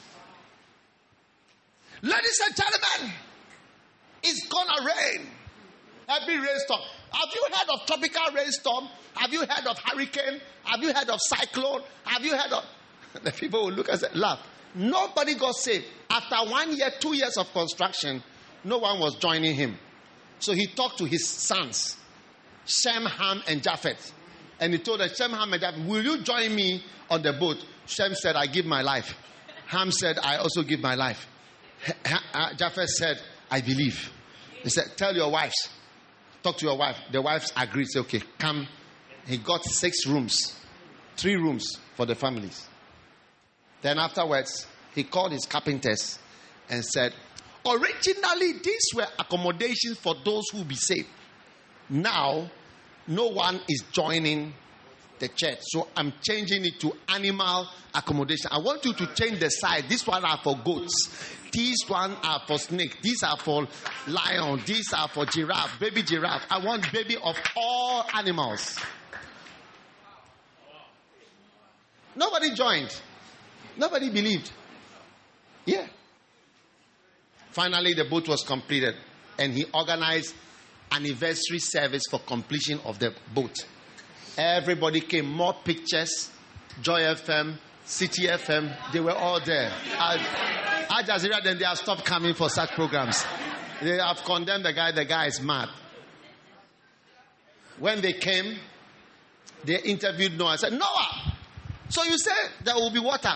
Ladies and gentlemen, it's gonna rain. Every rainstorm. Have you heard of tropical rainstorm? Have you heard of hurricane? Have you heard of cyclone? Have you heard of. The people will look and say, laugh. Nobody got saved. After one year, two years of construction, no one was joining him. So he talked to his sons, Shem, Ham, and Japheth. And he told them, Shem, Ham, and Japheth, will you join me on the boat? Shem said, I give my life. Ham said, I also give my life. Uh, Japheth said, I believe. He said, Tell your wives. Talk to your wife. The wives agreed. Say, okay, come. He got six rooms, three rooms for the families. Then afterwards, he called his carpenters and said, Originally, these were accommodations for those who be saved. Now, no one is joining the church. So I'm changing it to animal accommodation. I want you to change the size. This one are for goats. These one are for snake. These are for lion. These are for giraffe, baby giraffe. I want baby of all animals. Nobody joined. Nobody believed. Yeah. Finally, the boat was completed, and he organized anniversary service for completion of the boat. Everybody came, more pictures, Joy FM, City FM, they were all there. Al Jazeera, then they have stopped coming for such programs. They have condemned the guy, the guy is mad. When they came, they interviewed Noah. I said, Noah, so you say there will be water?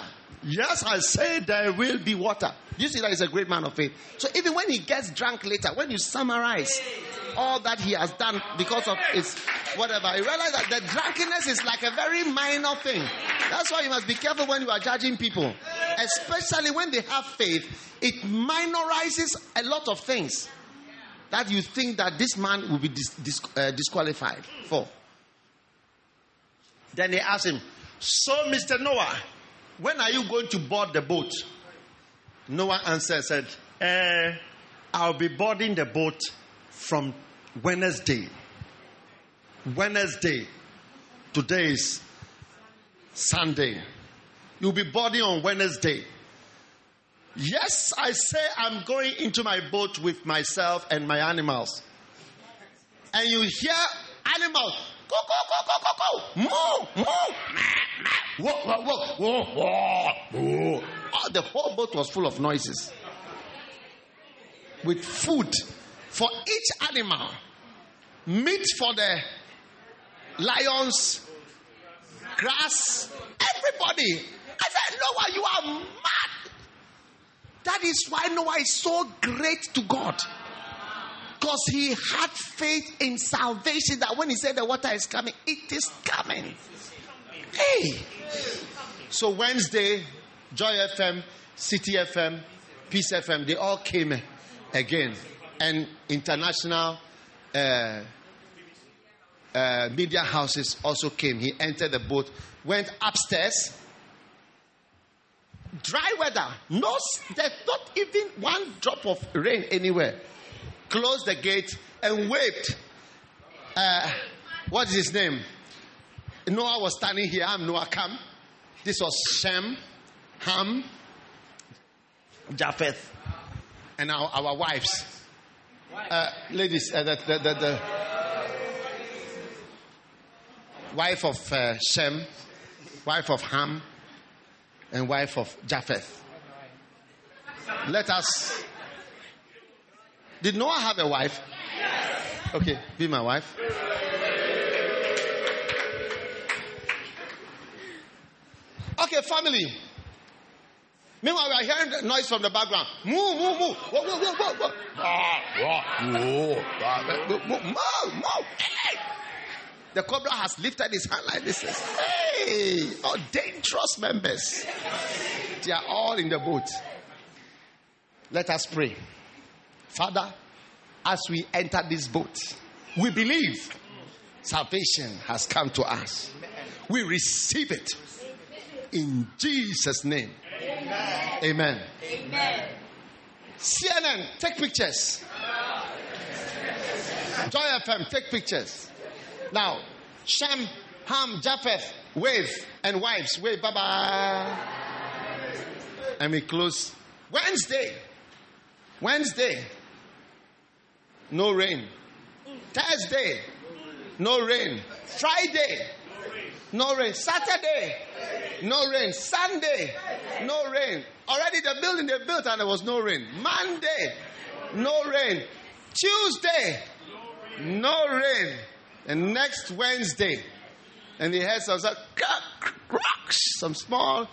Yes, I say there will be water. You see that he's a great man of faith. So even when he gets drunk later, when you summarize all that he has done because of his whatever, you realize that the drunkenness is like a very minor thing. That's why you must be careful when you are judging people, especially when they have faith. It minorizes a lot of things that you think that this man will be dis- dis- uh, disqualified for. Then they ask him, "So, Mr. Noah, when are you going to board the boat?" Noah answered, said, eh, I'll be boarding the boat from Wednesday. Wednesday. Today is Sunday. You'll be boarding on Wednesday. Yes, I say I'm going into my boat with myself and my animals. And you hear animals, go, go, go, go, go, go, moo, moo. whoa, whoa, whoa, whoa, whoa, whoa. Oh, oh, oh. Ah, the whole boat was full of noises. With food for each animal, meat for the lions, grass, everybody. I said, Noah, you are mad. That is why Noah is so great to God. Because he had faith in salvation that when he said the water is coming, it is coming. Hey! So Wednesday, Joy FM, City FM, Peace FM, they all came again. And international uh, uh, media houses also came. He entered the boat, went upstairs. Dry weather, no, there's not even one drop of rain anywhere. Closed the gate and waved. Uh, what is his name? Noah was standing here. I'm Noah Kam. This was Shem, Ham, Japheth, and our, our wives. Uh, ladies, uh, the, the, the, the, wife of uh, Shem, wife of Ham, and wife of Japheth. Let us. Did Noah have a wife? Okay, be my wife. Okay, family. Meanwhile, we are hearing the noise from the background. Move, move, move. Whoa, whoa, whoa, whoa. Ah, whoa, whoa. Move, move, move. Hey. The cobra has lifted his hand like this. Hey, all dangerous members. They are all in the boat. Let us pray. Father, as we enter this boat, we believe salvation has come to us. We receive it in Jesus' name. Amen. Amen. Amen. CNN, take pictures. Joy FM, take pictures. Now, Shem, Ham, Japheth, wave, and wives, wave, bye bye. And we close Wednesday. Wednesday, no rain. Thursday, no rain. Friday, no rain. Saturday, no rain. Sunday, no rain. Already the building they built and there was no rain. Monday, no rain. Tuesday, no rain. And next Wednesday, and he has some some small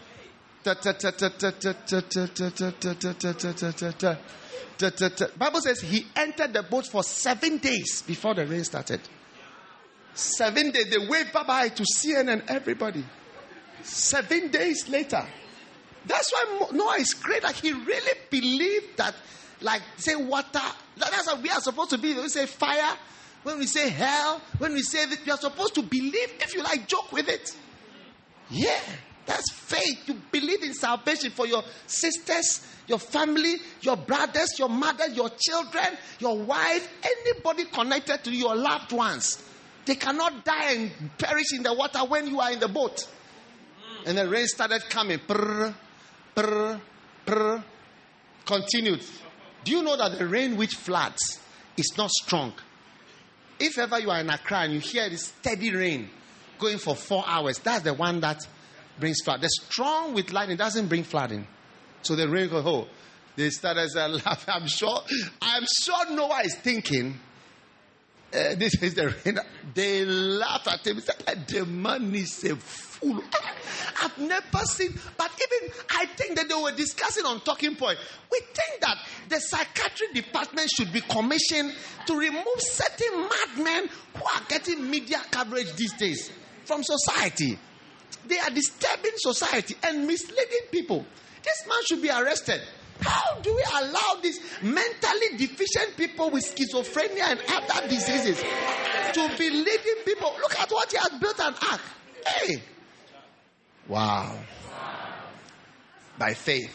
Bible says he entered the boat for seven days before the rain started. Seven days. They waved bye bye to CNN everybody. Seven days later. That's why Noah is great. Like he really believed that, like, say water. That's how we are supposed to be. When we say fire, when we say hell, when we say that, you are supposed to believe. If you like, joke with it. Yeah. That's faith. You believe in salvation for your sisters, your family, your brothers, your mother, your children, your wife, anybody connected to your loved ones. They cannot die and perish in the water when you are in the boat. And the rain started coming. Prr, prr, prr. Continued. Do you know that the rain which floods is not strong? If ever you are in Accra and you hear this steady rain going for four hours, that's the one that brings flood. The strong with lightning doesn't bring flooding. So the rain goes, oh, they started laughing. I'm sure, I'm sure Noah is thinking, uh, this is the rain. They laugh at him. Said, the man is a fool. I've never seen, but even I think that they were discussing on talking point. We think that the psychiatry department should be commissioned to remove certain madmen who are getting media coverage these days from society. They are disturbing society and misleading people. This man should be arrested. How do we allow these mentally deficient people with schizophrenia and other diseases to be leading people? Look at what he has built an ark. Hey! Wow. By faith,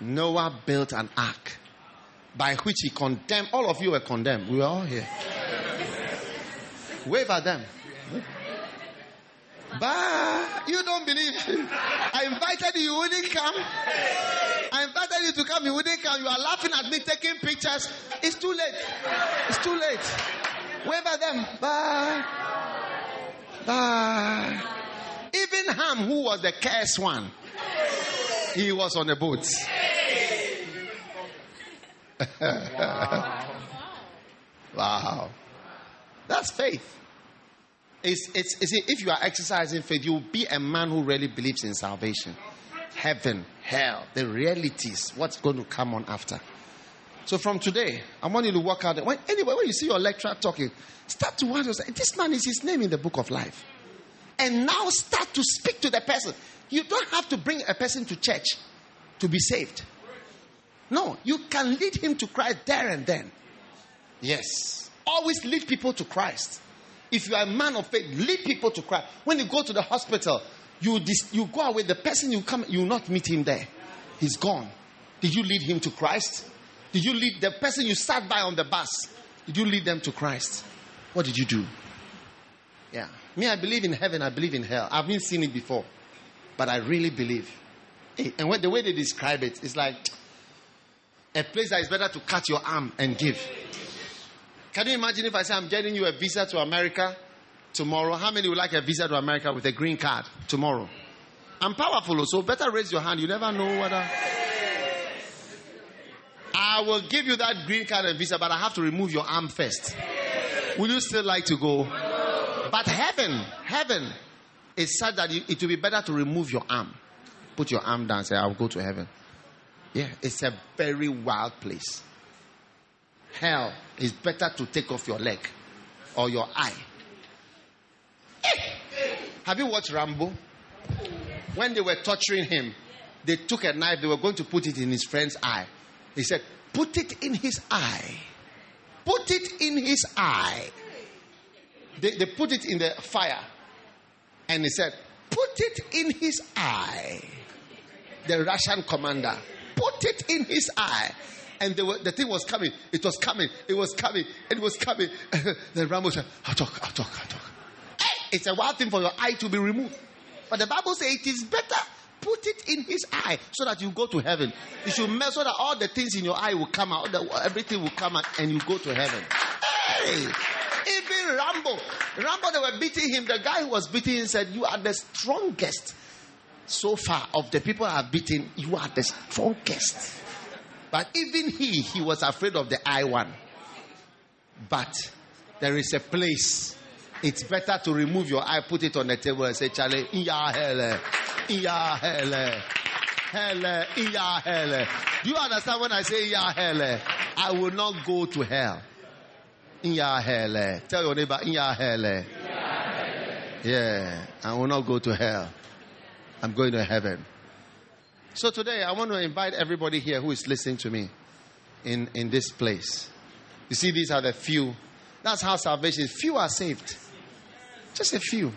Noah built an ark by which he condemned. All of you were condemned. We were all here. Wave at them. But you don't believe. I invited you, you wouldn't come. I invited you to come, you wouldn't come. You are laughing at me, taking pictures. It's too late. It's too late. Wave at them. Bye. Bye. Even Even Ham, who was the cursed one, he was on the boat. wow. wow. That's faith. It's, it's, it's, if you are exercising faith, you'll be a man who really believes in salvation, heaven, hell, the realities, what's going to come on after. So from today, I want you to work out. When, anyway, when you see your lecturer talking, start to wonder, this man is his name in the book of life. And now start to speak to the person. You don't have to bring a person to church to be saved. No, you can lead him to Christ there and then. Yes. Always lead people to Christ. If you are a man of faith, lead people to Christ. When you go to the hospital, you, dis- you go away, the person you come, you will not meet him there. He's gone. Did you lead him to Christ? Did you lead the person you sat by on the bus? Did you lead them to Christ? What did you do? Yeah. Me, I believe in heaven, I believe in hell. I've been seen it before. But I really believe. Eh, and when, the way they describe it, it's like a place that is better to cut your arm and give. Can you imagine if I say I'm getting you a visa to America tomorrow? How many would like a visa to America with a green card tomorrow? I'm powerful, so better raise your hand. You never know whether. I will give you that green card and visa, but I have to remove your arm first. Will you still like to go? But heaven, heaven is such that it will be better to remove your arm. Put your arm down, say, I'll go to heaven. Yeah, it's a very wild place. Hell is better to take off your leg or your eye. Eh! Have you watched Rambo? When they were torturing him, they took a knife, they were going to put it in his friend's eye. He said, Put it in his eye. Put it in his eye. They, they put it in the fire. And he said, Put it in his eye. The Russian commander, put it in his eye. And were, the thing was coming. It was coming. It was coming. It was coming. then Rambo said, I'll talk, I'll talk, I'll talk. Hey, it's a wild thing for your eye to be removed. But the Bible says it is better put it in his eye so that you go to heaven. You should make so that all the things in your eye will come out, everything will come out, and you go to heaven. Hey! Even Rambo, Rambo, they were beating him. The guy who was beating him said, You are the strongest so far of the people I have beaten. You are the strongest. But even he, he was afraid of the eye one. But there is a place. It's better to remove your eye, put it on the table, and say, Charlie, iya hele, iya hele, hele, iya hele. Do you understand when I say iya hele? I will not go to hell. Iya hele. Tell your neighbor, iya hele. Yeah, I will not go to hell. I'm going to heaven. So today, I want to invite everybody here who is listening to me in, in this place. You see, these are the few. That's how salvation is. Few are saved. Just a few.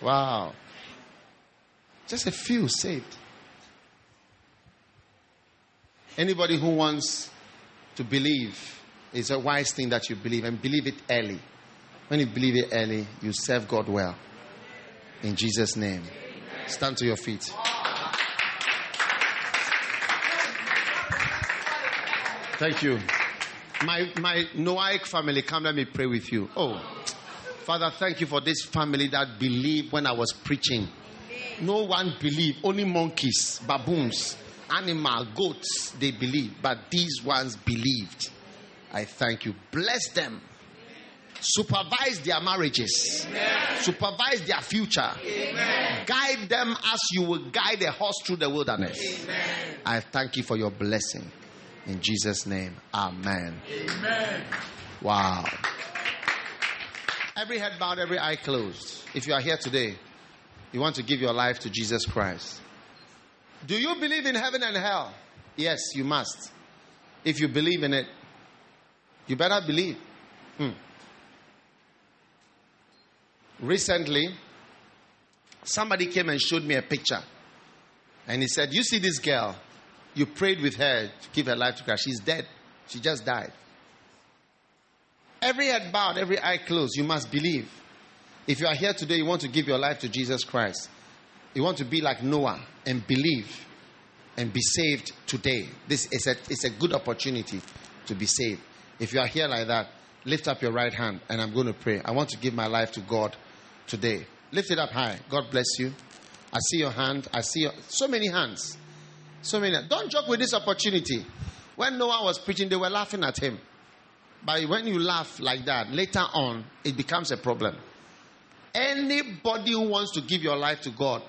Wow. Just a few saved. Anybody who wants to believe, it's a wise thing that you believe and believe it early. When you believe it early, you serve God well. In Jesus' name. Stand to your feet. Thank you. My, my Noahic family, come let me pray with you. Oh, Father, thank you for this family that believed when I was preaching. No one believed, only monkeys, baboons, animal, goats, they believe, but these ones believed. I thank you. Bless them. Supervise their marriages. Amen. Supervise their future. Amen. Guide them as you will guide a horse through the wilderness. Amen. I thank you for your blessing. In Jesus' name, Amen. Amen. Wow. Every head bowed, every eye closed. If you are here today, you want to give your life to Jesus Christ. Do you believe in heaven and hell? Yes, you must. If you believe in it, you better believe. Hmm. Recently, somebody came and showed me a picture. And he said, You see this girl? You prayed with her to give her life to Christ. She's dead. She just died. Every head bowed, every eye closed. You must believe. If you are here today, you want to give your life to Jesus Christ. You want to be like Noah and believe and be saved today. This is a, it's a good opportunity to be saved. If you are here like that, lift up your right hand and I'm going to pray. I want to give my life to God today. Lift it up high. God bless you. I see your hand. I see your, so many hands. So many. Don't joke with this opportunity. When Noah was preaching, they were laughing at him. But when you laugh like that, later on, it becomes a problem. Anybody who wants to give your life to God,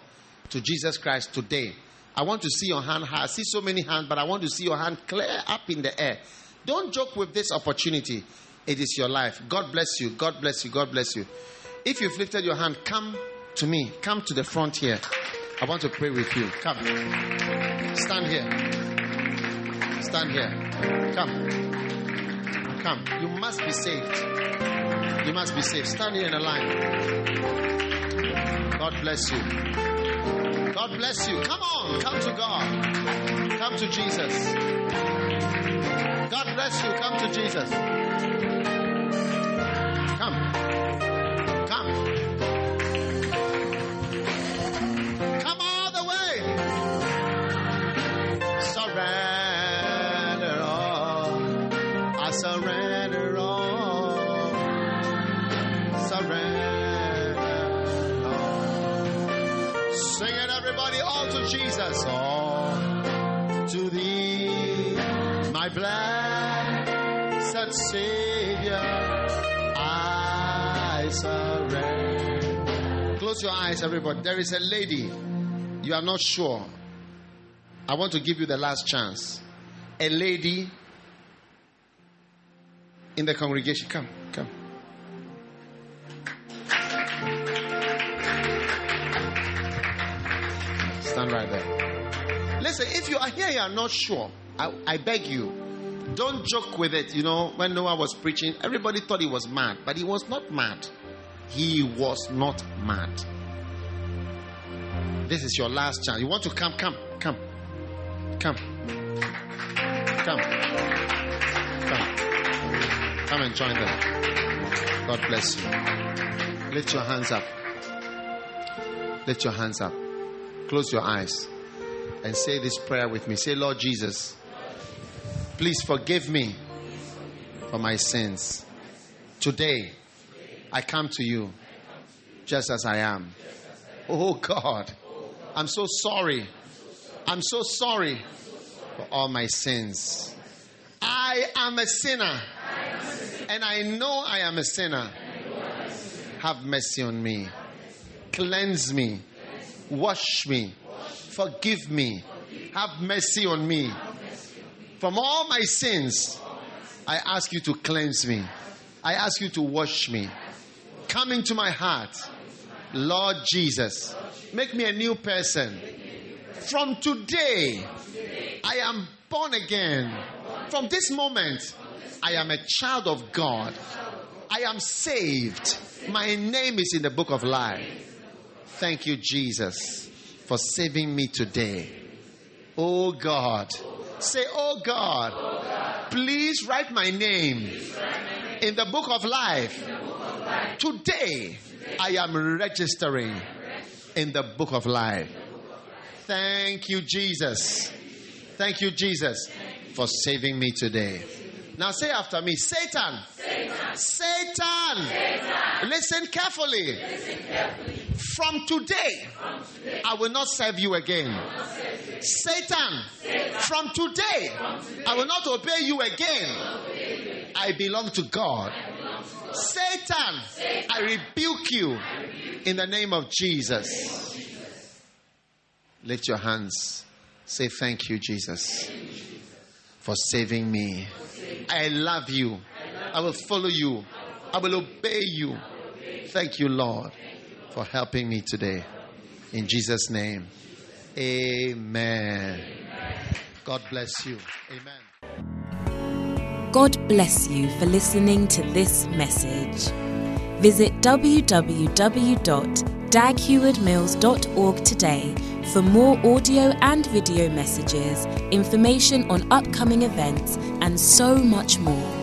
to Jesus Christ today, I want to see your hand high. I see so many hands, but I want to see your hand clear up in the air. Don't joke with this opportunity. It is your life. God bless you. God bless you. God bless you. If you've lifted your hand, come to me. Come to the front here. I want to pray with you. Come. Stand here. Stand here. Come. Come. You must be saved. You must be saved. Stand here in a line. God bless you. God bless you. Come on. Come to God. Come to Jesus. God bless you. Come to Jesus. All to Jesus. All to thee, my blessed Savior. I surrender. Close your eyes, everybody. There is a lady. You are not sure. I want to give you the last chance. A lady in the congregation. Come, come. Right there. Listen, if you are here, you are not sure. I, I beg you, don't joke with it. You know, when Noah was preaching, everybody thought he was mad, but he was not mad. He was not mad. This is your last chance. You want to come, come, come, come, come, come, come and join them. God bless you. Lift your hands up. Lift your hands up. Close your eyes and say this prayer with me. Say, Lord Jesus, please forgive me for my sins. Today, I come to you just as I am. Oh God, I'm so sorry. I'm so sorry for all my sins. I am a sinner, and I know I am a sinner. Have mercy on me. Cleanse me. Wash me. Forgive me. Have mercy on me. From all my sins, I ask you to cleanse me. I ask you to wash me. Come into my heart. Lord Jesus, make me a new person. From today, I am born again. From this moment, I am a child of God. I am saved. My name is in the book of life. Thank you, Jesus, for saving me today. Oh God. Say, Oh God, please write my name in the book of life. Today, I am registering in the book of life. Thank you, Jesus. Thank you, Jesus, for saving me today. Now say after me Satan. Satan. Satan. Listen, carefully. From, today, I will not serve you again. Satan. From, today, I will not obey you again. I belong to God. Satan, I rebuke you in the name of Jesus. Lift your hands. Say, Thank you, Jesus, for saving me. I love you. I will follow you. I will obey you. Thank you, Lord, for helping me today. In Jesus' name, amen. God bless you. Amen. God bless you for listening to this message. Visit www.daghewardmills.org today for more audio and video messages, information on upcoming events, and so much more.